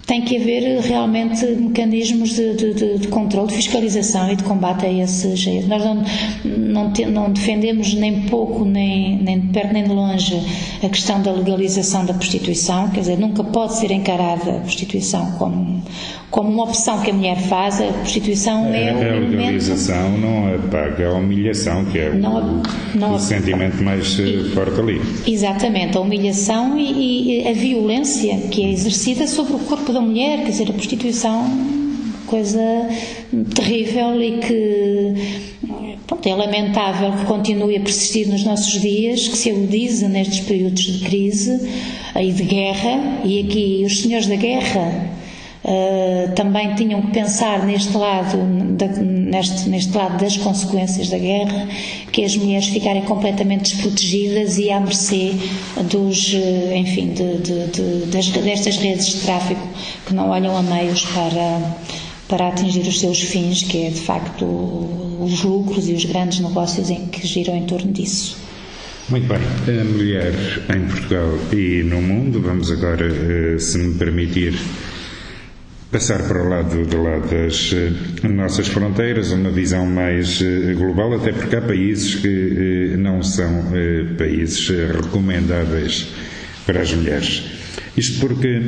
tem que haver realmente mecanismos de, de, de, controle, de fiscalização e de combate a esses. Nós não, não, te, não, defendemos nem pouco, nem, nem de perto nem de longe, a questão da legalização da prostituição, quer dizer, nunca pode ser encarada a prostituição como, como uma opção que a mulher faz, a prostituição é, é o A legalização momento... não apaga a humilhação, que é não, o, não, o sentimento mais e, eh, forte ali. Exatamente, a humilhação e, e a violência que é exercida sobre o corpo da mulher, quer dizer, a prostituição coisa terrível e que pronto, é lamentável que continue a persistir nos nossos dias, que se agudize nestes períodos de crise e de guerra, e aqui os senhores da guerra uh, também tinham que pensar neste lado, da, neste, neste lado das consequências da guerra, que as mulheres ficarem completamente desprotegidas e à mercê dos, uh, enfim, de, de, de, das, destas redes de tráfico que não olham a meios para para atingir os seus fins, que é de facto os lucros e os grandes negócios em que giram em torno disso. Muito bem. A mulher em Portugal e no mundo, vamos agora, eh, se me permitir, passar para o lado, do lado das eh, nossas fronteiras, uma visão mais eh, global, até porque há países que não são países recomendáveis para as mulheres. Isto porque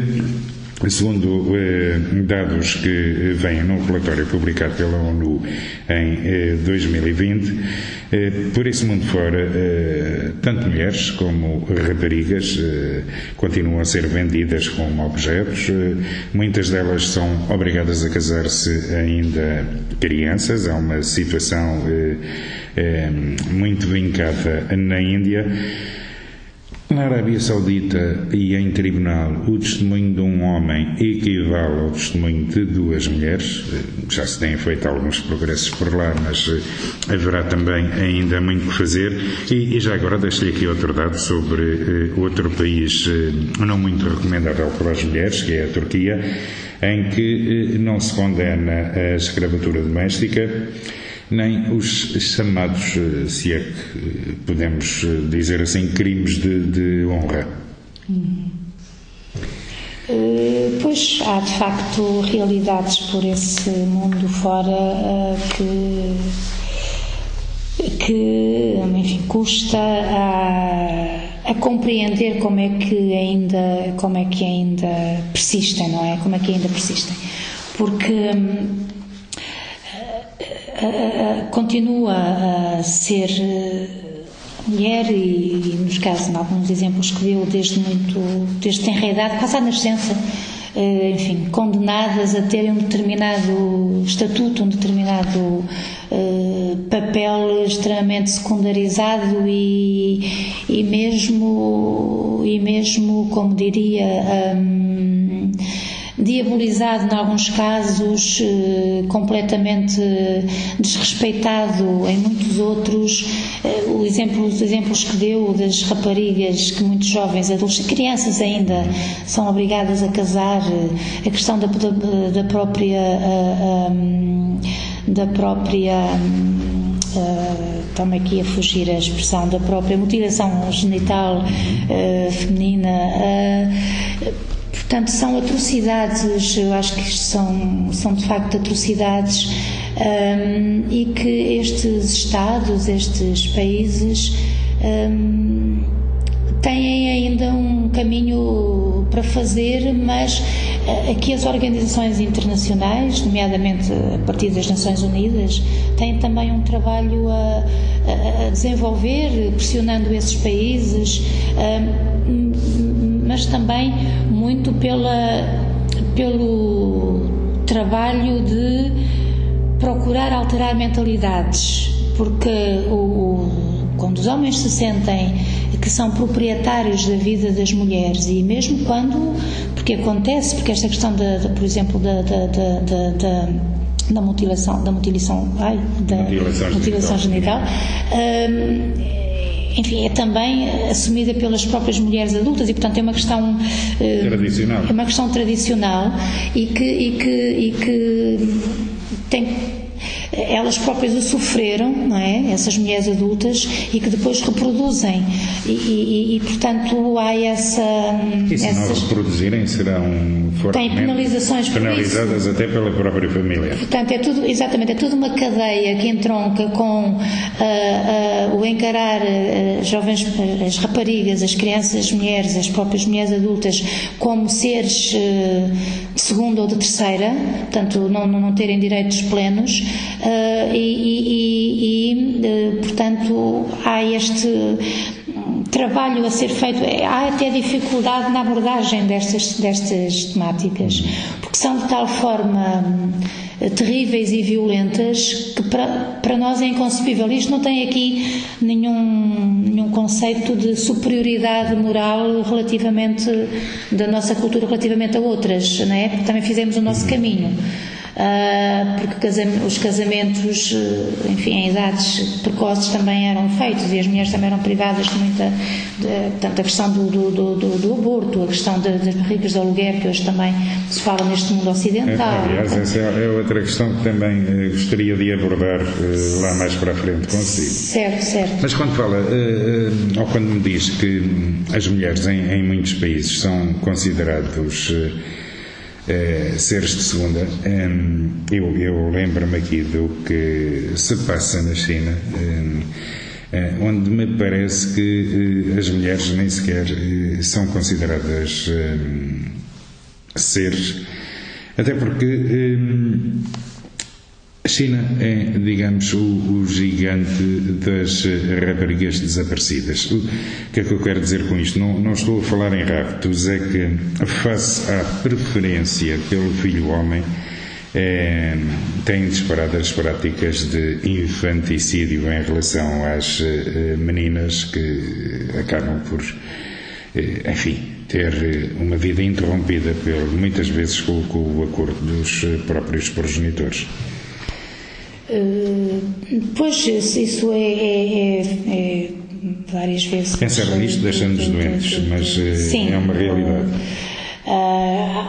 Segundo eh, dados que vêm no relatório publicado pela ONU em eh, 2020, eh, por esse mundo fora, eh, tanto mulheres como raparigas eh, continuam a ser vendidas como objetos. Eh, muitas delas são obrigadas a casar-se ainda crianças. Há uma situação muito vincada na Índia. Na Arábia Saudita e em tribunal, o testemunho de um homem equivale ao testemunho de duas mulheres. Já se têm feito alguns progressos por lá, mas eh, haverá também ainda muito que fazer. E, e já agora deixo-lhe aqui outro dado sobre uh, outro país uh, não muito recomendável para as mulheres, que é a Turquia, em que uh, não se condena a escravatura doméstica nem os chamados, eh, se é que eh, podemos eh, dizer assim, crimes de, de honra. Pois há de facto realidades por esse mundo fora que, que enfim, custa a, a, compreender como é que ainda como é que ainda persistem, não é? Como é que ainda persistem. Porque hum, continua a ser eh, mulher e, nos casos, em alguns exemplos que deu, desde muito, desde tenra quase à nascença, eh, enfim, condenadas a terem um determinado estatuto, um determinado papel extremamente secundarizado e, e mesmo, e mesmo, como diria, um, diabolizado em alguns casos, eh, completamente desrespeitado em muitos outros. Eh, o exemplo, os exemplos que deu das raparigas que muitos jovens, adultos, crianças ainda, são obrigadas a casar, eh, a questão da, da, da própria da própria uh, aqui a fugir a expressão da própria mutilação genital uh, feminina uh, Portanto, são atrocidades, eu acho que são, são de facto atrocidades um, e que estes Estados, estes países, um, têm ainda um caminho para fazer, mas uh, aqui as organizações internacionais, nomeadamente a partir das Nações Unidas, têm também um trabalho a, a desenvolver, pressionando esses países. Um, mas também muito pela, pelo trabalho de procurar alterar mentalidades, porque o, quando os homens se sentem que são proprietários da vida das mulheres e mesmo quando, porque acontece, porque esta questão, da, por exemplo, da, da, da, da da mutilação, da mutilação, ai, da mutilação, mutilação genital, genital hum, enfim, é também assumida pelas próprias mulheres adultas e, portanto, é uma questão eh, tradicional. É uma questão tradicional e que, e que, e que tem elas próprias o sofreram, não é? Essas mulheres adultas e que depois reproduzem e, e, e portanto há essa. E se essas... não reproduzirem serão tem penalizações penalizadas até pela própria família. Portanto é tudo exatamente é tudo uma cadeia que entronca com uh, uh, o encarar uh, jovens as raparigas, as crianças, as mulheres, as próprias mulheres adultas como seres de segunda ou de terceira, portanto não, não terem direitos plenos uh, e, e, e portanto, há este trabalho a ser feito, é, há até dificuldade na abordagem destas, destas temáticas, porque são de tal forma terríveis e violentas que para, para nós é inconcebível. Isto não tem aqui nenhum, nenhum conceito de superioridade moral relativamente da nossa cultura relativamente a outras, não é? Também fizemos o nosso caminho. Ah, porque os casamentos, eh, enfim, em idades precoces também eram feitos e as mulheres também eram privadas de muita, de, portanto, a questão do, do, do, do aborto, a questão de, das barrigas de aluguer, que hoje também se fala neste mundo ocidental. Aliás, essa é outra questão que também eh, gostaria de abordar eh, lá mais para a frente consigo. Certo, certo. Mas quando fala, ou quando me diz que as mulheres em, em muitos países são considerados eh, seres de segunda. Um, eu, eu lembro-me aqui do que se passa na China, um, eh, onde me parece que uh, as mulheres nem sequer uh, são consideradas seres, até porque a China é, digamos, o, o, gigante das raparigas desaparecidas. O que é que eu quero dizer com isto? Não, não estou a falar em raptos, é que, face à preferência pelo filho homem, é, tem disparado as práticas de infanticídio em relação às é, meninas que acabam por, enfim, ter uma vida interrompida, por, muitas vezes com, com o acordo dos próprios progenitores. Uh, pois, isso é, é, é, é, várias vezes. Pensar nisto deixa-nos doentes, mas eh, sim, é uma realidade. Uh,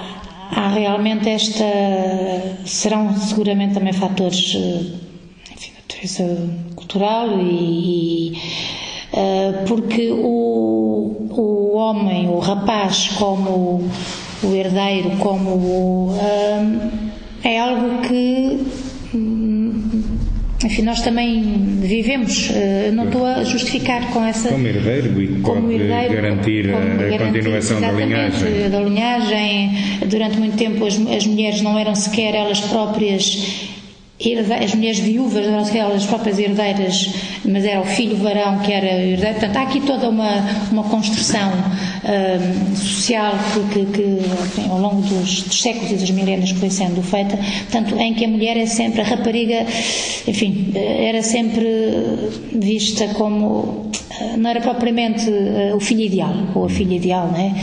há realmente esta. Serão seguramente também fatores eh, enfim, de natureza cultural e. e porque o, o homem, o rapaz, como o herdeiro, como o, é algo que enfim, nós também vivemos, eh, não estou a justificar com essa. Como herdeiro e como pode herdeiro, garantir como a continuação da linhagem. Da linhagem. Durante muito tempo as, as mulheres não eram sequer elas próprias as mulheres viúvas sei elas próprias herdeiras, mas era o filho varão que era herdeiro. Portanto, há aqui toda uma, uma construção um, social que, que, que ao longo dos, dos, séculos e dos milénios foi sendo feita, portanto, em que a mulher é sempre, a rapariga, enfim, era sempre vista como, não era propriamente uh, o filho ideal, ou a filha ideal, não é?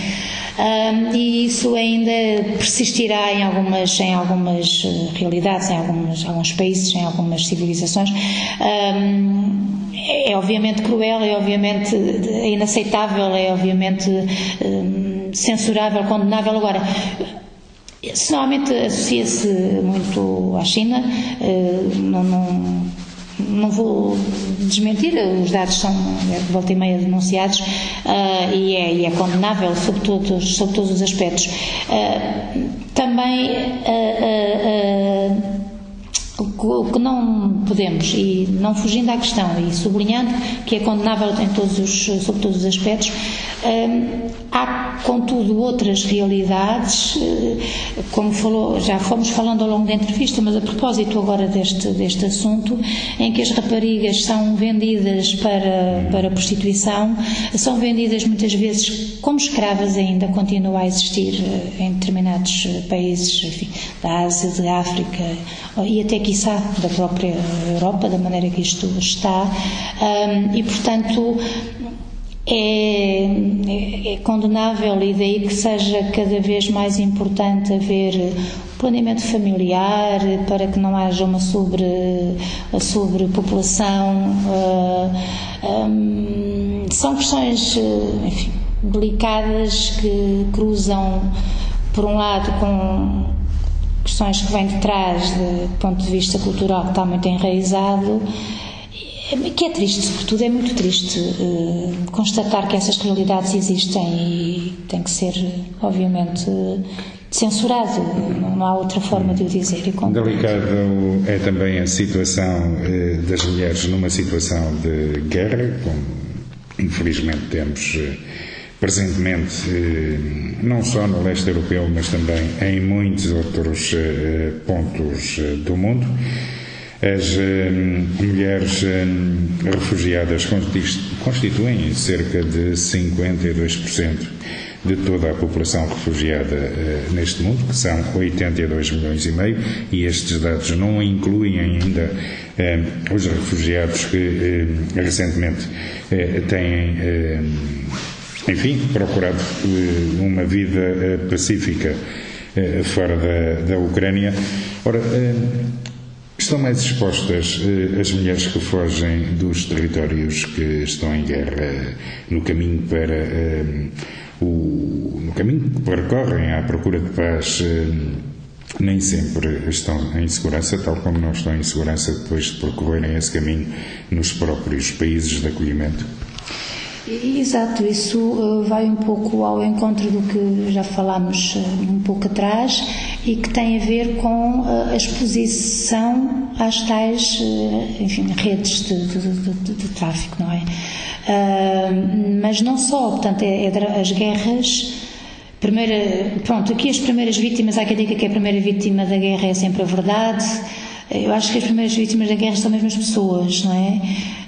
Um, e isso ainda persistirá em algumas, em algumas eh, realidades, em algumas, alguns países, em algumas civilizações. Um, é obviamente cruel, é obviamente é inaceitável, é obviamente um, censurável, condenável. Agora, se normalmente associa-se muito à China, uh, não, não não vou desmentir, os dados são é, volta e meia denunciados uh, e, é, e, é, condenável sob todos, sob todos os aspectos. Uh, também uh, o que não podemos, e não fugindo à questão, e sublinhando que é condenável em todos os, sob todos os aspectos, hum, há, contudo, outras realidades, eh, como falou, já fomos falando ao longo da entrevista, mas a propósito agora deste, deste assunto, em que as raparigas são vendidas para, para prostituição, são vendidas muitas vezes como escravas ainda, continua a existir eh, em determinados países enfim, da Ásia, da África e até quiçá da própria Europa, da maneira que isto está, e portanto é, é, é, condenável e daí que seja cada vez mais importante haver planeamento familiar para que não haja uma sobre, sobrepopulação. Uh, um, são questões enfim, delicadas que cruzam, por um lado, com questões que vêm de trás, do ponto de vista cultural, que está muito enraizado, que é triste, sobretudo é muito triste uh, constatar que essas realidades existem e tem que ser, obviamente, censurado. Não há outra forma de o dizer. Delicado é também a situação uh, das mulheres numa situação de guerra, como infelizmente temos. Presentemente, eh, não só no leste europeu, mas também em muitos outros eh, pontos eh, do mundo. As mulheres refugiadas constituem cerca de 52% de toda a população refugiada neste mundo, que são 82 milhões e meio, e estes dados não incluem ainda os refugiados que recentemente têm, enfim, procurado uma vida pacífica fora da, da Ucrânia. Ora, Estão mais expostas eh, as mulheres que fogem dos territórios que estão em guerra no caminho para eh, o, no caminho que percorrem à procura de paz eh, nem sempre estão em segurança, tal como não estão em segurança depois de percorrerem esse caminho nos próprios países de acolhimento. Exato, isso uh, vai um pouco ao encontro do que já falámos uh, um pouco atrás e que tem a ver com uh, a exposição às tais, enfim, redes de, de, de, de, tráfico, não é? mas não só, portanto, é, é as guerras. Primeira, pronto, aqui as primeiras vítimas, há quem diga que a primeira vítima da guerra é sempre a verdade. Eu acho que as primeiras vítimas da guerra são mesmo as pessoas, não é?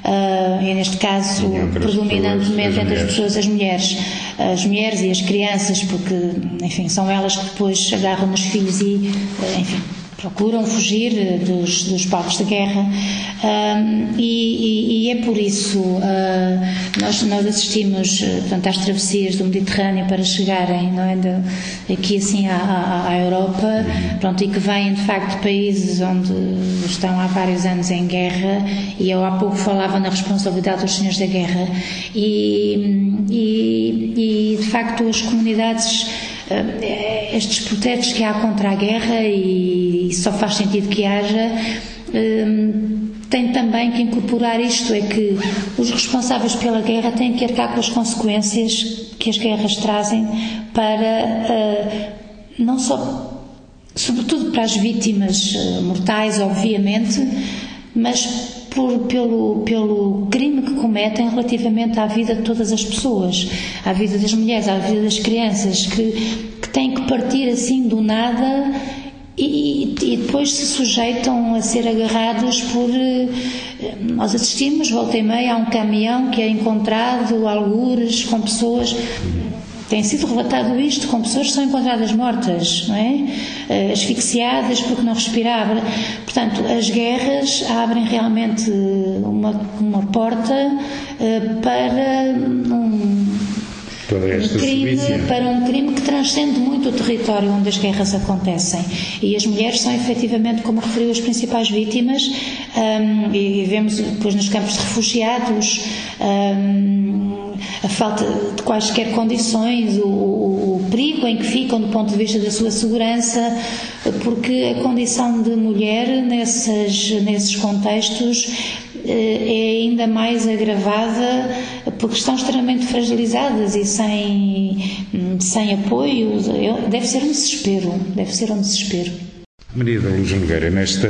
Uh, e neste caso, predominantemente entre as pessoas, as mulheres. As mulheres e as crianças, porque, enfim, são elas que depois agarram nos filhos e, ah, enfim, procuram fugir eh, dos, dos palcos de guerra. Um, e, e, é por isso uh, nós, nós assistimos eh, portanto, às travessias do Mediterrâneo para chegarem não é, de, aqui assim à, à, à, Europa. Pronto, e que vêm de facto de países onde estão há vários anos em guerra. E eu há pouco falava na responsabilidade dos senhores da guerra. E, e, e de facto as comunidades estes protestos que há contra a guerra e só faz sentido que haja tem também que incorporar isto, é que os responsáveis pela guerra têm que arcar com as consequências que as guerras trazem para eh, não só, sobretudo para as vítimas eh, mortais, obviamente, mas por, pelo, pelo crime que cometem relativamente à vida de todas as pessoas, à vida das mulheres, à vida das crianças, que, que têm que partir assim do nada e, e, depois se sujeitam a ser agarrados por. Eh, nós assistimos, volta e meia, a um caminhão que é encontrado, algures, com pessoas tem sido relatado isto com pessoas que são encontradas mortas, não é? Eh, asfixiadas porque não respiravam. Portanto, as guerras abrem realmente uma, uma porta uh, para um, um crime, para um crime que transcende muito o território onde as guerras acontecem. E as mulheres são efetivamente, como referiu, as principais vítimas, um, e vemos depois nos campos de refugiados. Um, a falta de quaisquer condições, o, o, o, perigo em que ficam do ponto de vista da sua segurança, porque a condição de mulher nesses, nesses contextos é ainda mais agravada porque estão extremamente fragilizadas e sem, sem apoio. Deve ser um desespero, deve ser um desespero. Maria da Luz Nogueira, nesta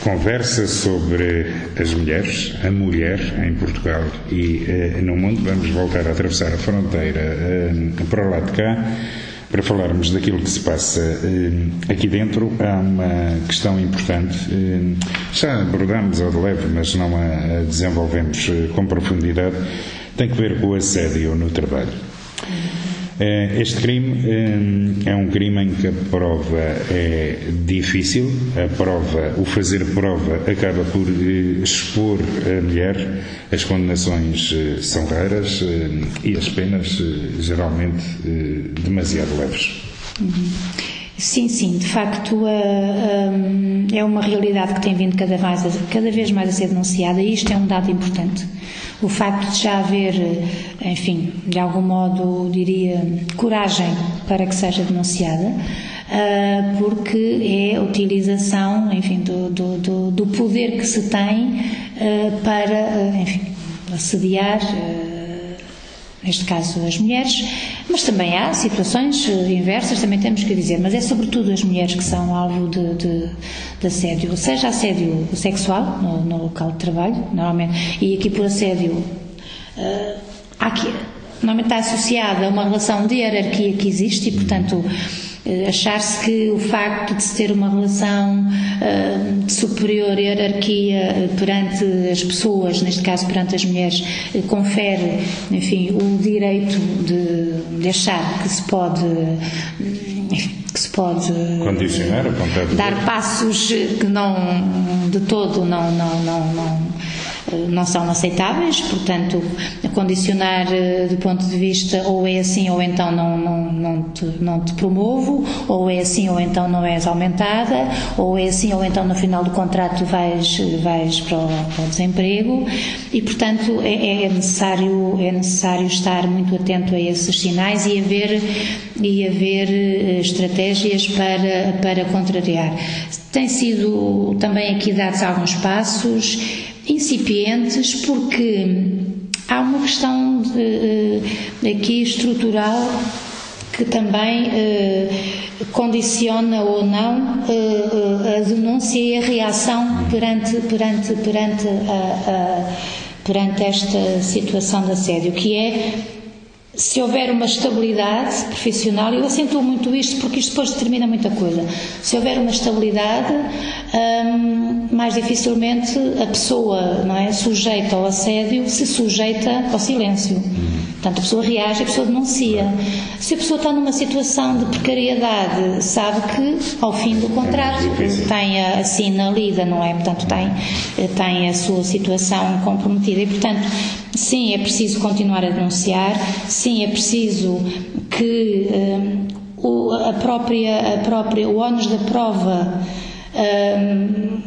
conversa sobre as mulheres, a mulher em Portugal e eh, no mundo, vamos voltar a atravessar a fronteira eh, para o lado de cá para falarmos daquilo que se passa eh, aqui dentro. Há uma questão importante, eh, já abordámos ao de leve, mas não a, a desenvolvemos eh, com profundidade, tem que ver com o assédio no trabalho. Eh, este crime eh, é um crime em que a prova é difícil, a prova, o fazer prova acaba por eh, expor a mulher, as condenações são raras e as penas geralmente demasiado leves. Uhum. Sim, sim, de facto é uma realidade que tem vindo cada vez, cada vez mais a ser denunciada e isto é um dado importante o facto de já haver, enfim, de algum modo, diria, coragem para que seja denunciada, ah, porque é a utilização, enfim, do, do, do poder que se tem ah, para, ah, enfim, assediar neste caso as mulheres, mas também há situações eh, inversas, também temos que dizer, mas é sobretudo as mulheres que são alvo de, de, de assédio, seja assédio sexual no, no, local de trabalho, normalmente, e aqui por assédio, uh, aqui, normalmente está associada a uma relação de hierarquia que existe e, portanto, achar-se que o facto de se ter uma relação uh, de superior hierarquia perante as pessoas, neste caso perante as mulheres, uh, confere, enfim, o direito de, de achar que se pode que se pode condicionar dar passos que não de todo não não não, não não são aceitáveis, portanto, condicionar eh, do ponto de vista ou é assim ou então não, não, não, te, não te promovo, ou é assim ou então não és aumentada, ou é assim ou então no final do contrato vais, vais para, o, para o desemprego e, portanto, é, é, necessário, é necessário estar muito atento a esses sinais e haver, e haver eh, estratégias para, para contrariar. Tem sido também aqui dados alguns passos incipientes porque há uma questão de, eh, aqui estrutural que também eh, condiciona ou não eh, a denúncia e a reação perante, perante, perante, a, a, perante esta situação de assédio, que é se houver uma estabilidade profissional, eu acentuo muito isto porque isto depois determina muita coisa. Se houver uma estabilidade, hum, mais dificilmente a pessoa não é, sujeita ao assédio se sujeita ao silêncio. Portanto, a pessoa reage, a pessoa denuncia. Se a pessoa está numa situação de precariedade, sabe que ao fim do contrato tem a, assina lida, não é? Portanto, tem, tem a sua situação comprometida. E, portanto, sim, é preciso continuar a denunciar, sim, é preciso que um, o, a própria, a própria, o ónus da prova um,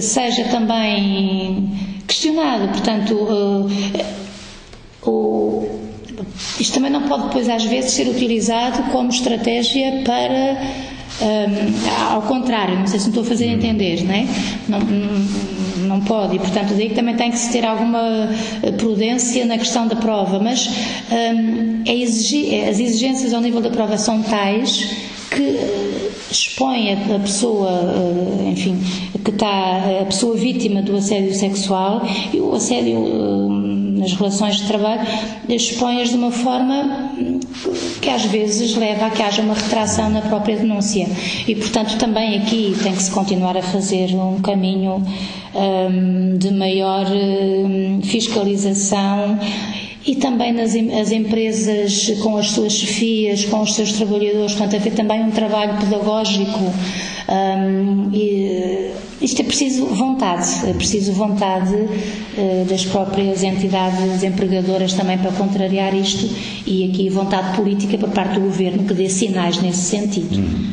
seja também questionado. Portanto, uh, o, isto também não pode depois às vezes ser utilizado como estratégia para um, ao contrário, não sei se me estou a fazer entender, não é? Não, não pode, e portanto daí também tem que se ter alguma eh, prudência na questão da prova, mas um, é exigir, as exigências ao nível da prova são tais que eh, expõe a, pessoa, eh, enfim, que está a pessoa vítima do assédio sexual e o assédio nas relações de trabalho, expõe-as de uma forma que às vezes leva a que haja uma retração na própria denúncia. E, portanto, também aqui tem que se continuar a fazer um caminho um, de maior um, fiscalização e também nas as empresas com as suas chefias, com os seus trabalhadores, portanto, haver também um trabalho pedagógico. Um, e, isto é preciso vontade, é preciso vontade uh, das próprias entidades empregadoras também para contrariar isto e aqui vontade política por parte do governo que dê sinais nesse sentido. Hum.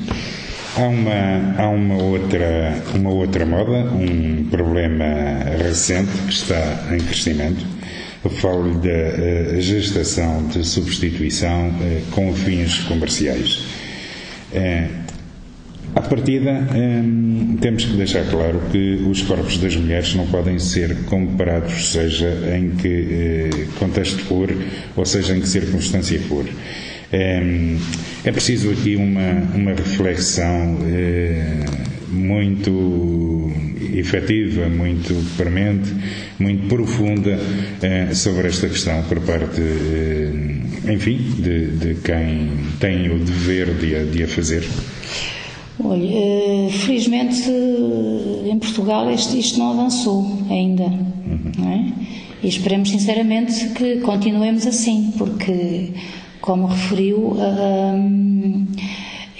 Há uma, há uma, outra, uma outra moda, um problema recente que está em crescimento. Eu falo da uh, gestação de substituição uh, com fins comerciais. À partida, hum, temos que deixar claro que os corpos das mulheres não podem ser comparados, seja em que eh, contexto for, ou seja em que circunstância for. Hum, é preciso aqui uma, uma reflexão eh, muito efetiva, muito premente, muito profunda eh, sobre esta questão por parte, eh, enfim, de, de, quem tem o dever de a, de a fazer. Olha, eh, felizmente em Portugal isto, isto não avançou ainda, uhum. não é? E esperemos sinceramente que continuemos assim, porque, como referiu, um,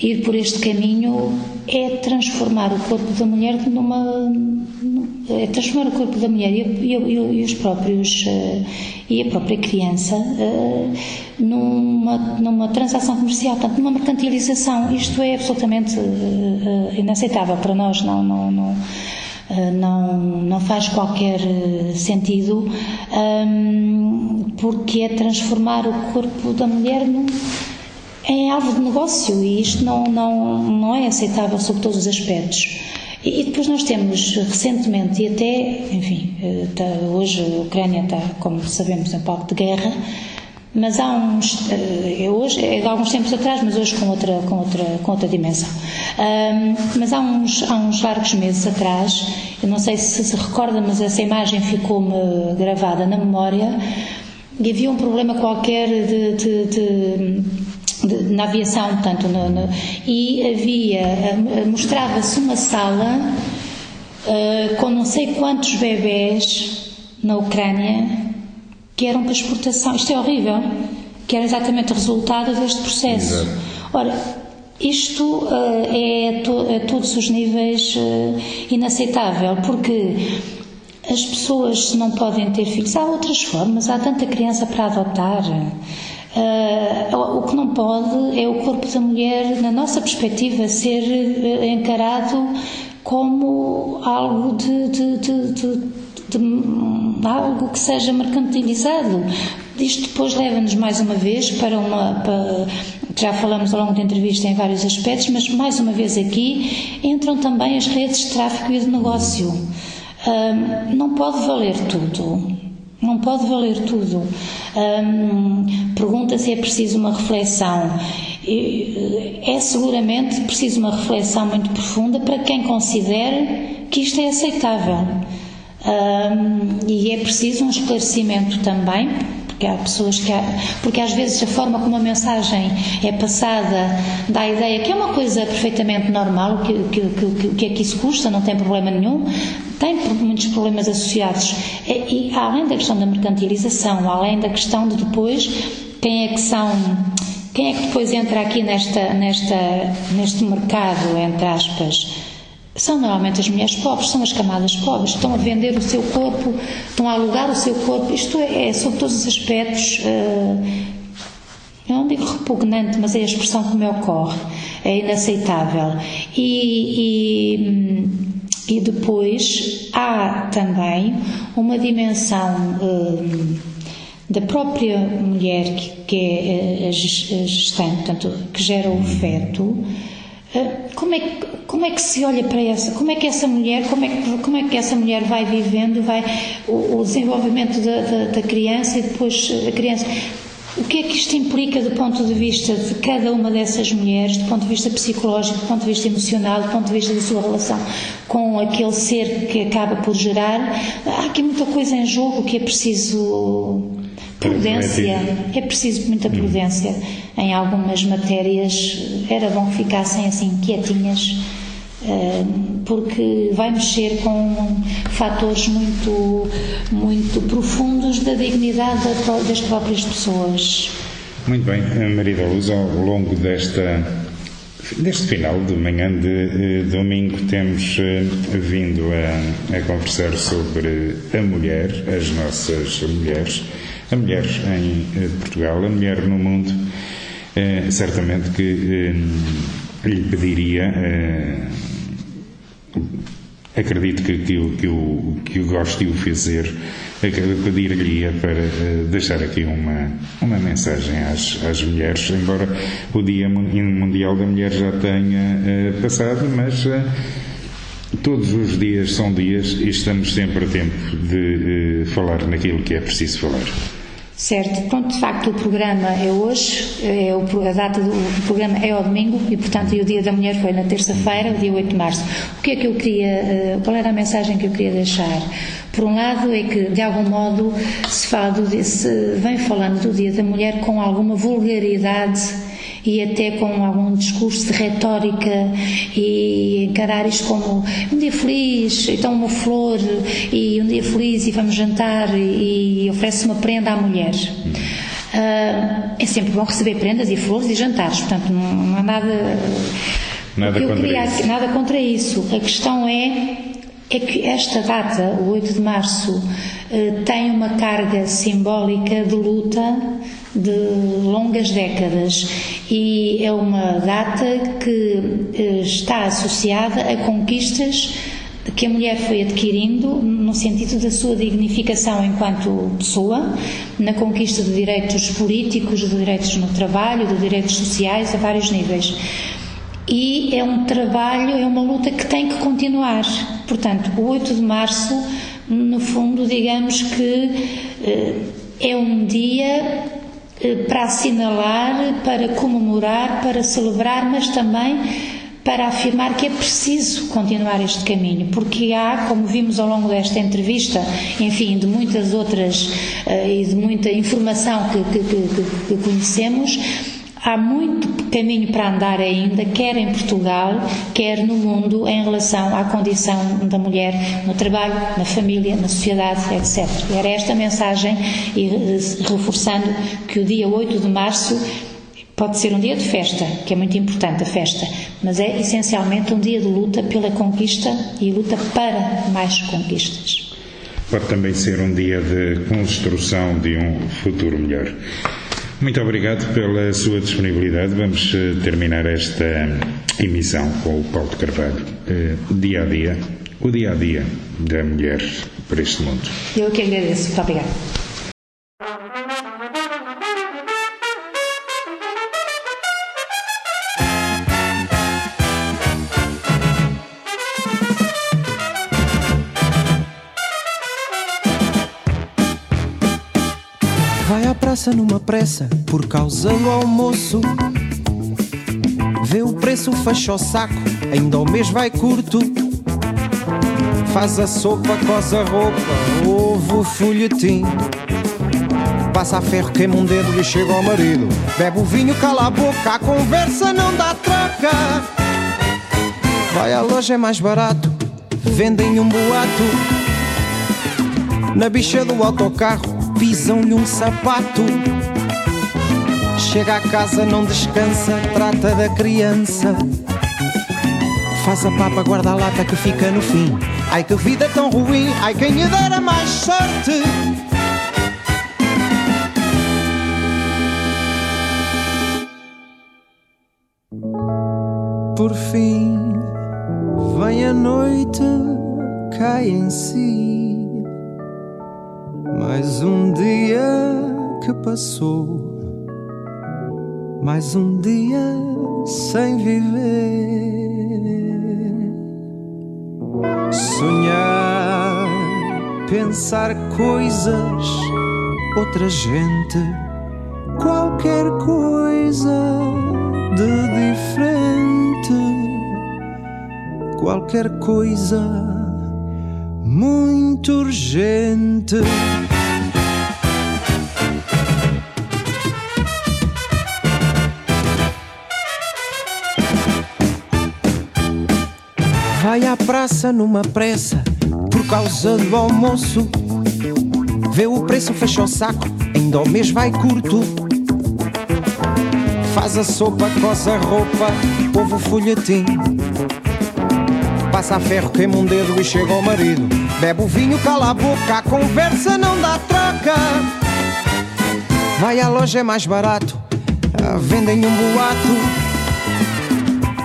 ir por este caminho é transformar o corpo da mulher numa é transformar o corpo da mulher e, e, e os próprios uh, e a própria criança uh, numa, numa transação comercial, portanto, numa mercantilização. Isto é absolutamente uh, inaceitável para nós, não, não, não, não, não faz qualquer sentido, um, porque é transformar o corpo da mulher num em alvo de negócio e isto não, não, não é aceitável sob todos os aspectos. E, depois nós temos recentemente, e até, enfim, está, hoje a Ucrânia está, como sabemos, em palco de guerra, mas há uns, é hoje, é de alguns tempos atrás, mas hoje com outra, com outra, com outra dimensão. Um, mas há uns, há uns largos meses atrás, eu não sei se se recorda, mas essa imagem ficou-me gravada na memória, e havia um problema qualquer de, de, de de, na aviação, portanto, no, no, e havia, mostrava-se uma sala uh, com não sei quantos bebés na Ucrânia que eram para exportação. Isto é horrível, que era exatamente o resultado deste processo. Exato. Ora, isto uh, é a, to a, todos os níveis uh, inaceitável, porque as pessoas não podem ter filhos. Há outras formas, há tanta criança para adotar. Uh, o que não pode é o corpo da mulher, na nossa perspectiva, ser uh, encarado como algo de, de, de, de, algo que seja mercantilizado. Isto depois leva-nos mais uma vez para uma. Para, já falamos ao longo da entrevista em vários aspectos, mas mais uma vez aqui entram também as redes de tráfico e de negócio. Uh, não pode valer tudo. Não pode valer tudo. pergunta se é preciso uma reflexão. É seguramente preciso uma reflexão muito profunda para quem considere que isto é aceitável. e é preciso um esclarecimento também, porque há pessoas que há, porque às vezes a forma como a mensagem é passada dá a ideia que é uma coisa perfeitamente normal, que, que, que, que é que isso custa, não tem problema nenhum, tem muitos problemas associados. E, e além da questão da mercantilização, além da questão de depois quem é que são quem é que depois entra aqui nesta, nesta, neste mercado, entre aspas, são normalmente as mulheres pobres, são as camadas pobres, estão a vender o seu corpo, estão a alugar o seu corpo. Isto é, é sob todos os aspectos, uh, eu não digo repugnante, mas é a expressão que me ocorre, é inaceitável. E, e e depois há também uma dimensão hum, da própria mulher que, que é gestante, portanto, que gera o feto. Como é, que, como é que se olha para essa? Como é que essa mulher, como é que, como é que essa mulher vai vivendo, vai o, o desenvolvimento da, da, da criança e depois a criança o que é que isto implica do ponto de vista de cada uma dessas mulheres, do ponto de vista psicológico, do ponto de vista emocional, do ponto de vista da sua relação com aquele ser que acaba por gerar? Há aqui muita coisa em jogo que é preciso prudência. É preciso muita prudência em algumas matérias. Era bom que ficassem assim quietinhas eh, porque vai mexer com fatores muito, muito profundos da dignidade das próprias pessoas. Muito bem, Maria da Luz, ao longo desta, deste final de manhã de eh, domingo, temos eh, vindo a, a, conversar sobre a mulher, as nossas mulheres, a mulher em Portugal, a mulher no mundo. certamente que lhe pediria acredito que, que, que, o, que o gosto de o fazer, pedir-lhe para eh, deixar aqui uma, uma mensagem às, às mulheres, embora o Dia Mundial da Mulher já tenha passado, mas todos os dias são dias e estamos sempre a tempo de falar naquilo que é preciso falar. Certo, pronto, de facto o programa é hoje, é o, a data do programa é ao domingo e, portanto, e o Dia da Mulher foi na terça-feira, o dia 8 de março. O que é que eu queria, eh, qual era a mensagem que eu queria deixar? Por um lado é que, de algum modo, se, fala do, se vem falando do Dia da Mulher com alguma vulgaridade e até com algum discurso de retórica e encarar isto como um dia feliz, então uma flor e um dia feliz e vamos jantar e, e oferece uma prenda à mulher. Uh, é sempre bom receber prendas e flores e jantares, portanto não, não há nada, nada, contra queria, nada contra isso. A questão é, é que esta data, o 8 de março, uh, tem uma carga simbólica de luta de longas décadas e é uma data que eh, está associada a conquistas que a mulher foi adquirindo no sentido da sua dignificação enquanto pessoa, na conquista de direitos políticos, de direitos no trabalho, de direitos sociais a vários níveis. E é um trabalho, é uma luta que tem que continuar. Portanto, o 8 de março, no fundo, digamos que eh, é um dia eh, para assinalar, para comemorar, para celebrar, mas também para afirmar que é preciso continuar este caminho, porque há, como vimos ao longo desta entrevista, enfim, de muitas outras uh, e de muita informação que, que, que, que conhecemos, há muito caminho para andar ainda, quer em Portugal, quer no mundo, em relação à condição da mulher no trabalho, na família, na sociedade, etc. Era esta mensagem, e reforçando que o dia 8 de março Pode ser um dia de festa, que é muito importante a festa, mas é essencialmente um dia de luta pela conquista e luta para mais conquistas. Pode também ser um dia de construção de um futuro melhor. Muito obrigado pela sua disponibilidade. Vamos eh, terminar esta emissão com o Paulo de Carvalho. Eh, dia a dia, o dia a dia da mulher para este mundo. Eu que agradeço. Muito obrigada. Por causa do almoço. Vê o preço, fecha o saco, ainda o mês vai curto. Faz a sopa, cosa a roupa, ovo, folhetim. Passa a ferro, queima um dedo e chega ao marido. Bebe o vinho, cala a boca, a conversa não dá troca. Vai à loja, é mais barato, vendem um boato. Na bicha do autocarro pisam-lhe um sapato. Chega a casa, não descansa, trata da criança. Faz a papa, guarda a lata que fica no fim. Ai que vida tão ruim, ai quem lhe dera mais sorte. Por fim, vem a noite, cai em si. Mais um dia que passou, mais um dia sem viver. Sonhar, pensar coisas, outra gente, qualquer coisa de diferente, qualquer coisa muito urgente. Vai à praça numa pressa por causa do almoço. Vê o preço, fecha o saco, ainda o mês vai curto. Faz a sopa, coça a roupa, ovo folhetim. Passa a ferro, queima um dedo e chega ao marido. Bebe o vinho, cala a boca, a conversa não dá troca. Vai à loja, é mais barato, vendem um boato.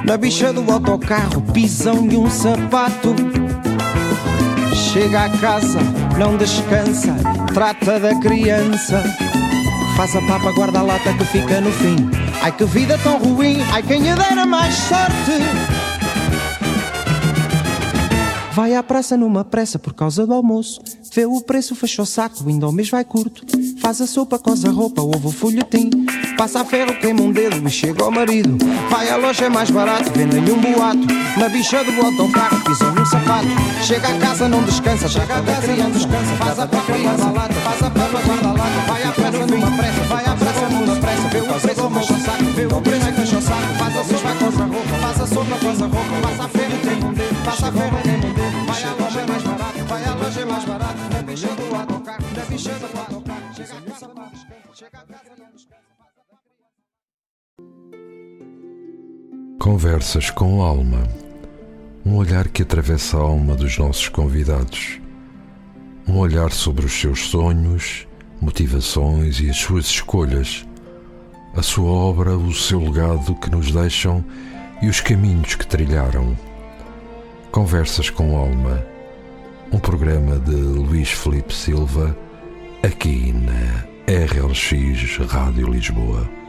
Na bicha do autocarro pisam-lhe um sapato. Chega a casa, não descansa, trata da criança. Faz a papa, guarda a lata que fica no fim. Ai que vida tão ruim, ai quem lhe dera mais sorte. Vai à praça numa pressa por causa do almoço. Vê o preço, fecha o saco, ainda o mês vai curto. Faz a sopa, coza a roupa, ovo, folhetim. Passa a ferro, queima um dedo e chega ao marido. Vai à loja, é mais barato, vendem-lhe um boato. Na bicha do autocarro, pisam-lhe um sapato. Chega a casa, não descansa, chega a casa, não descansa. Faz a papa, guarda lata, faz a papa, guarda lata. Vai à pressa numa pressa, vai à pressa numa pressa. Vê o preço, fecha o saco, vê o preço, fecha o saco. Faz a sopa, coza a roupa, faz a sopa, coza a roupa. Passa a ferro, queima um dedo, passa a ferro, queima um dedo. Vai à loja, é mais barato, vai à loja, é mais barato. Na bicha do autocarro, na bicha do autocarro. Conversas com alma. Um olhar que atravessa a alma dos nossos convidados. Um olhar sobre os seus sonhos, motivações e as suas escolhas. A sua obra, o seu legado que nos deixam e os caminhos que trilharam. Conversas com alma. Um programa de Luís Felipe Silva, aqui na RLX Rádio Lisboa.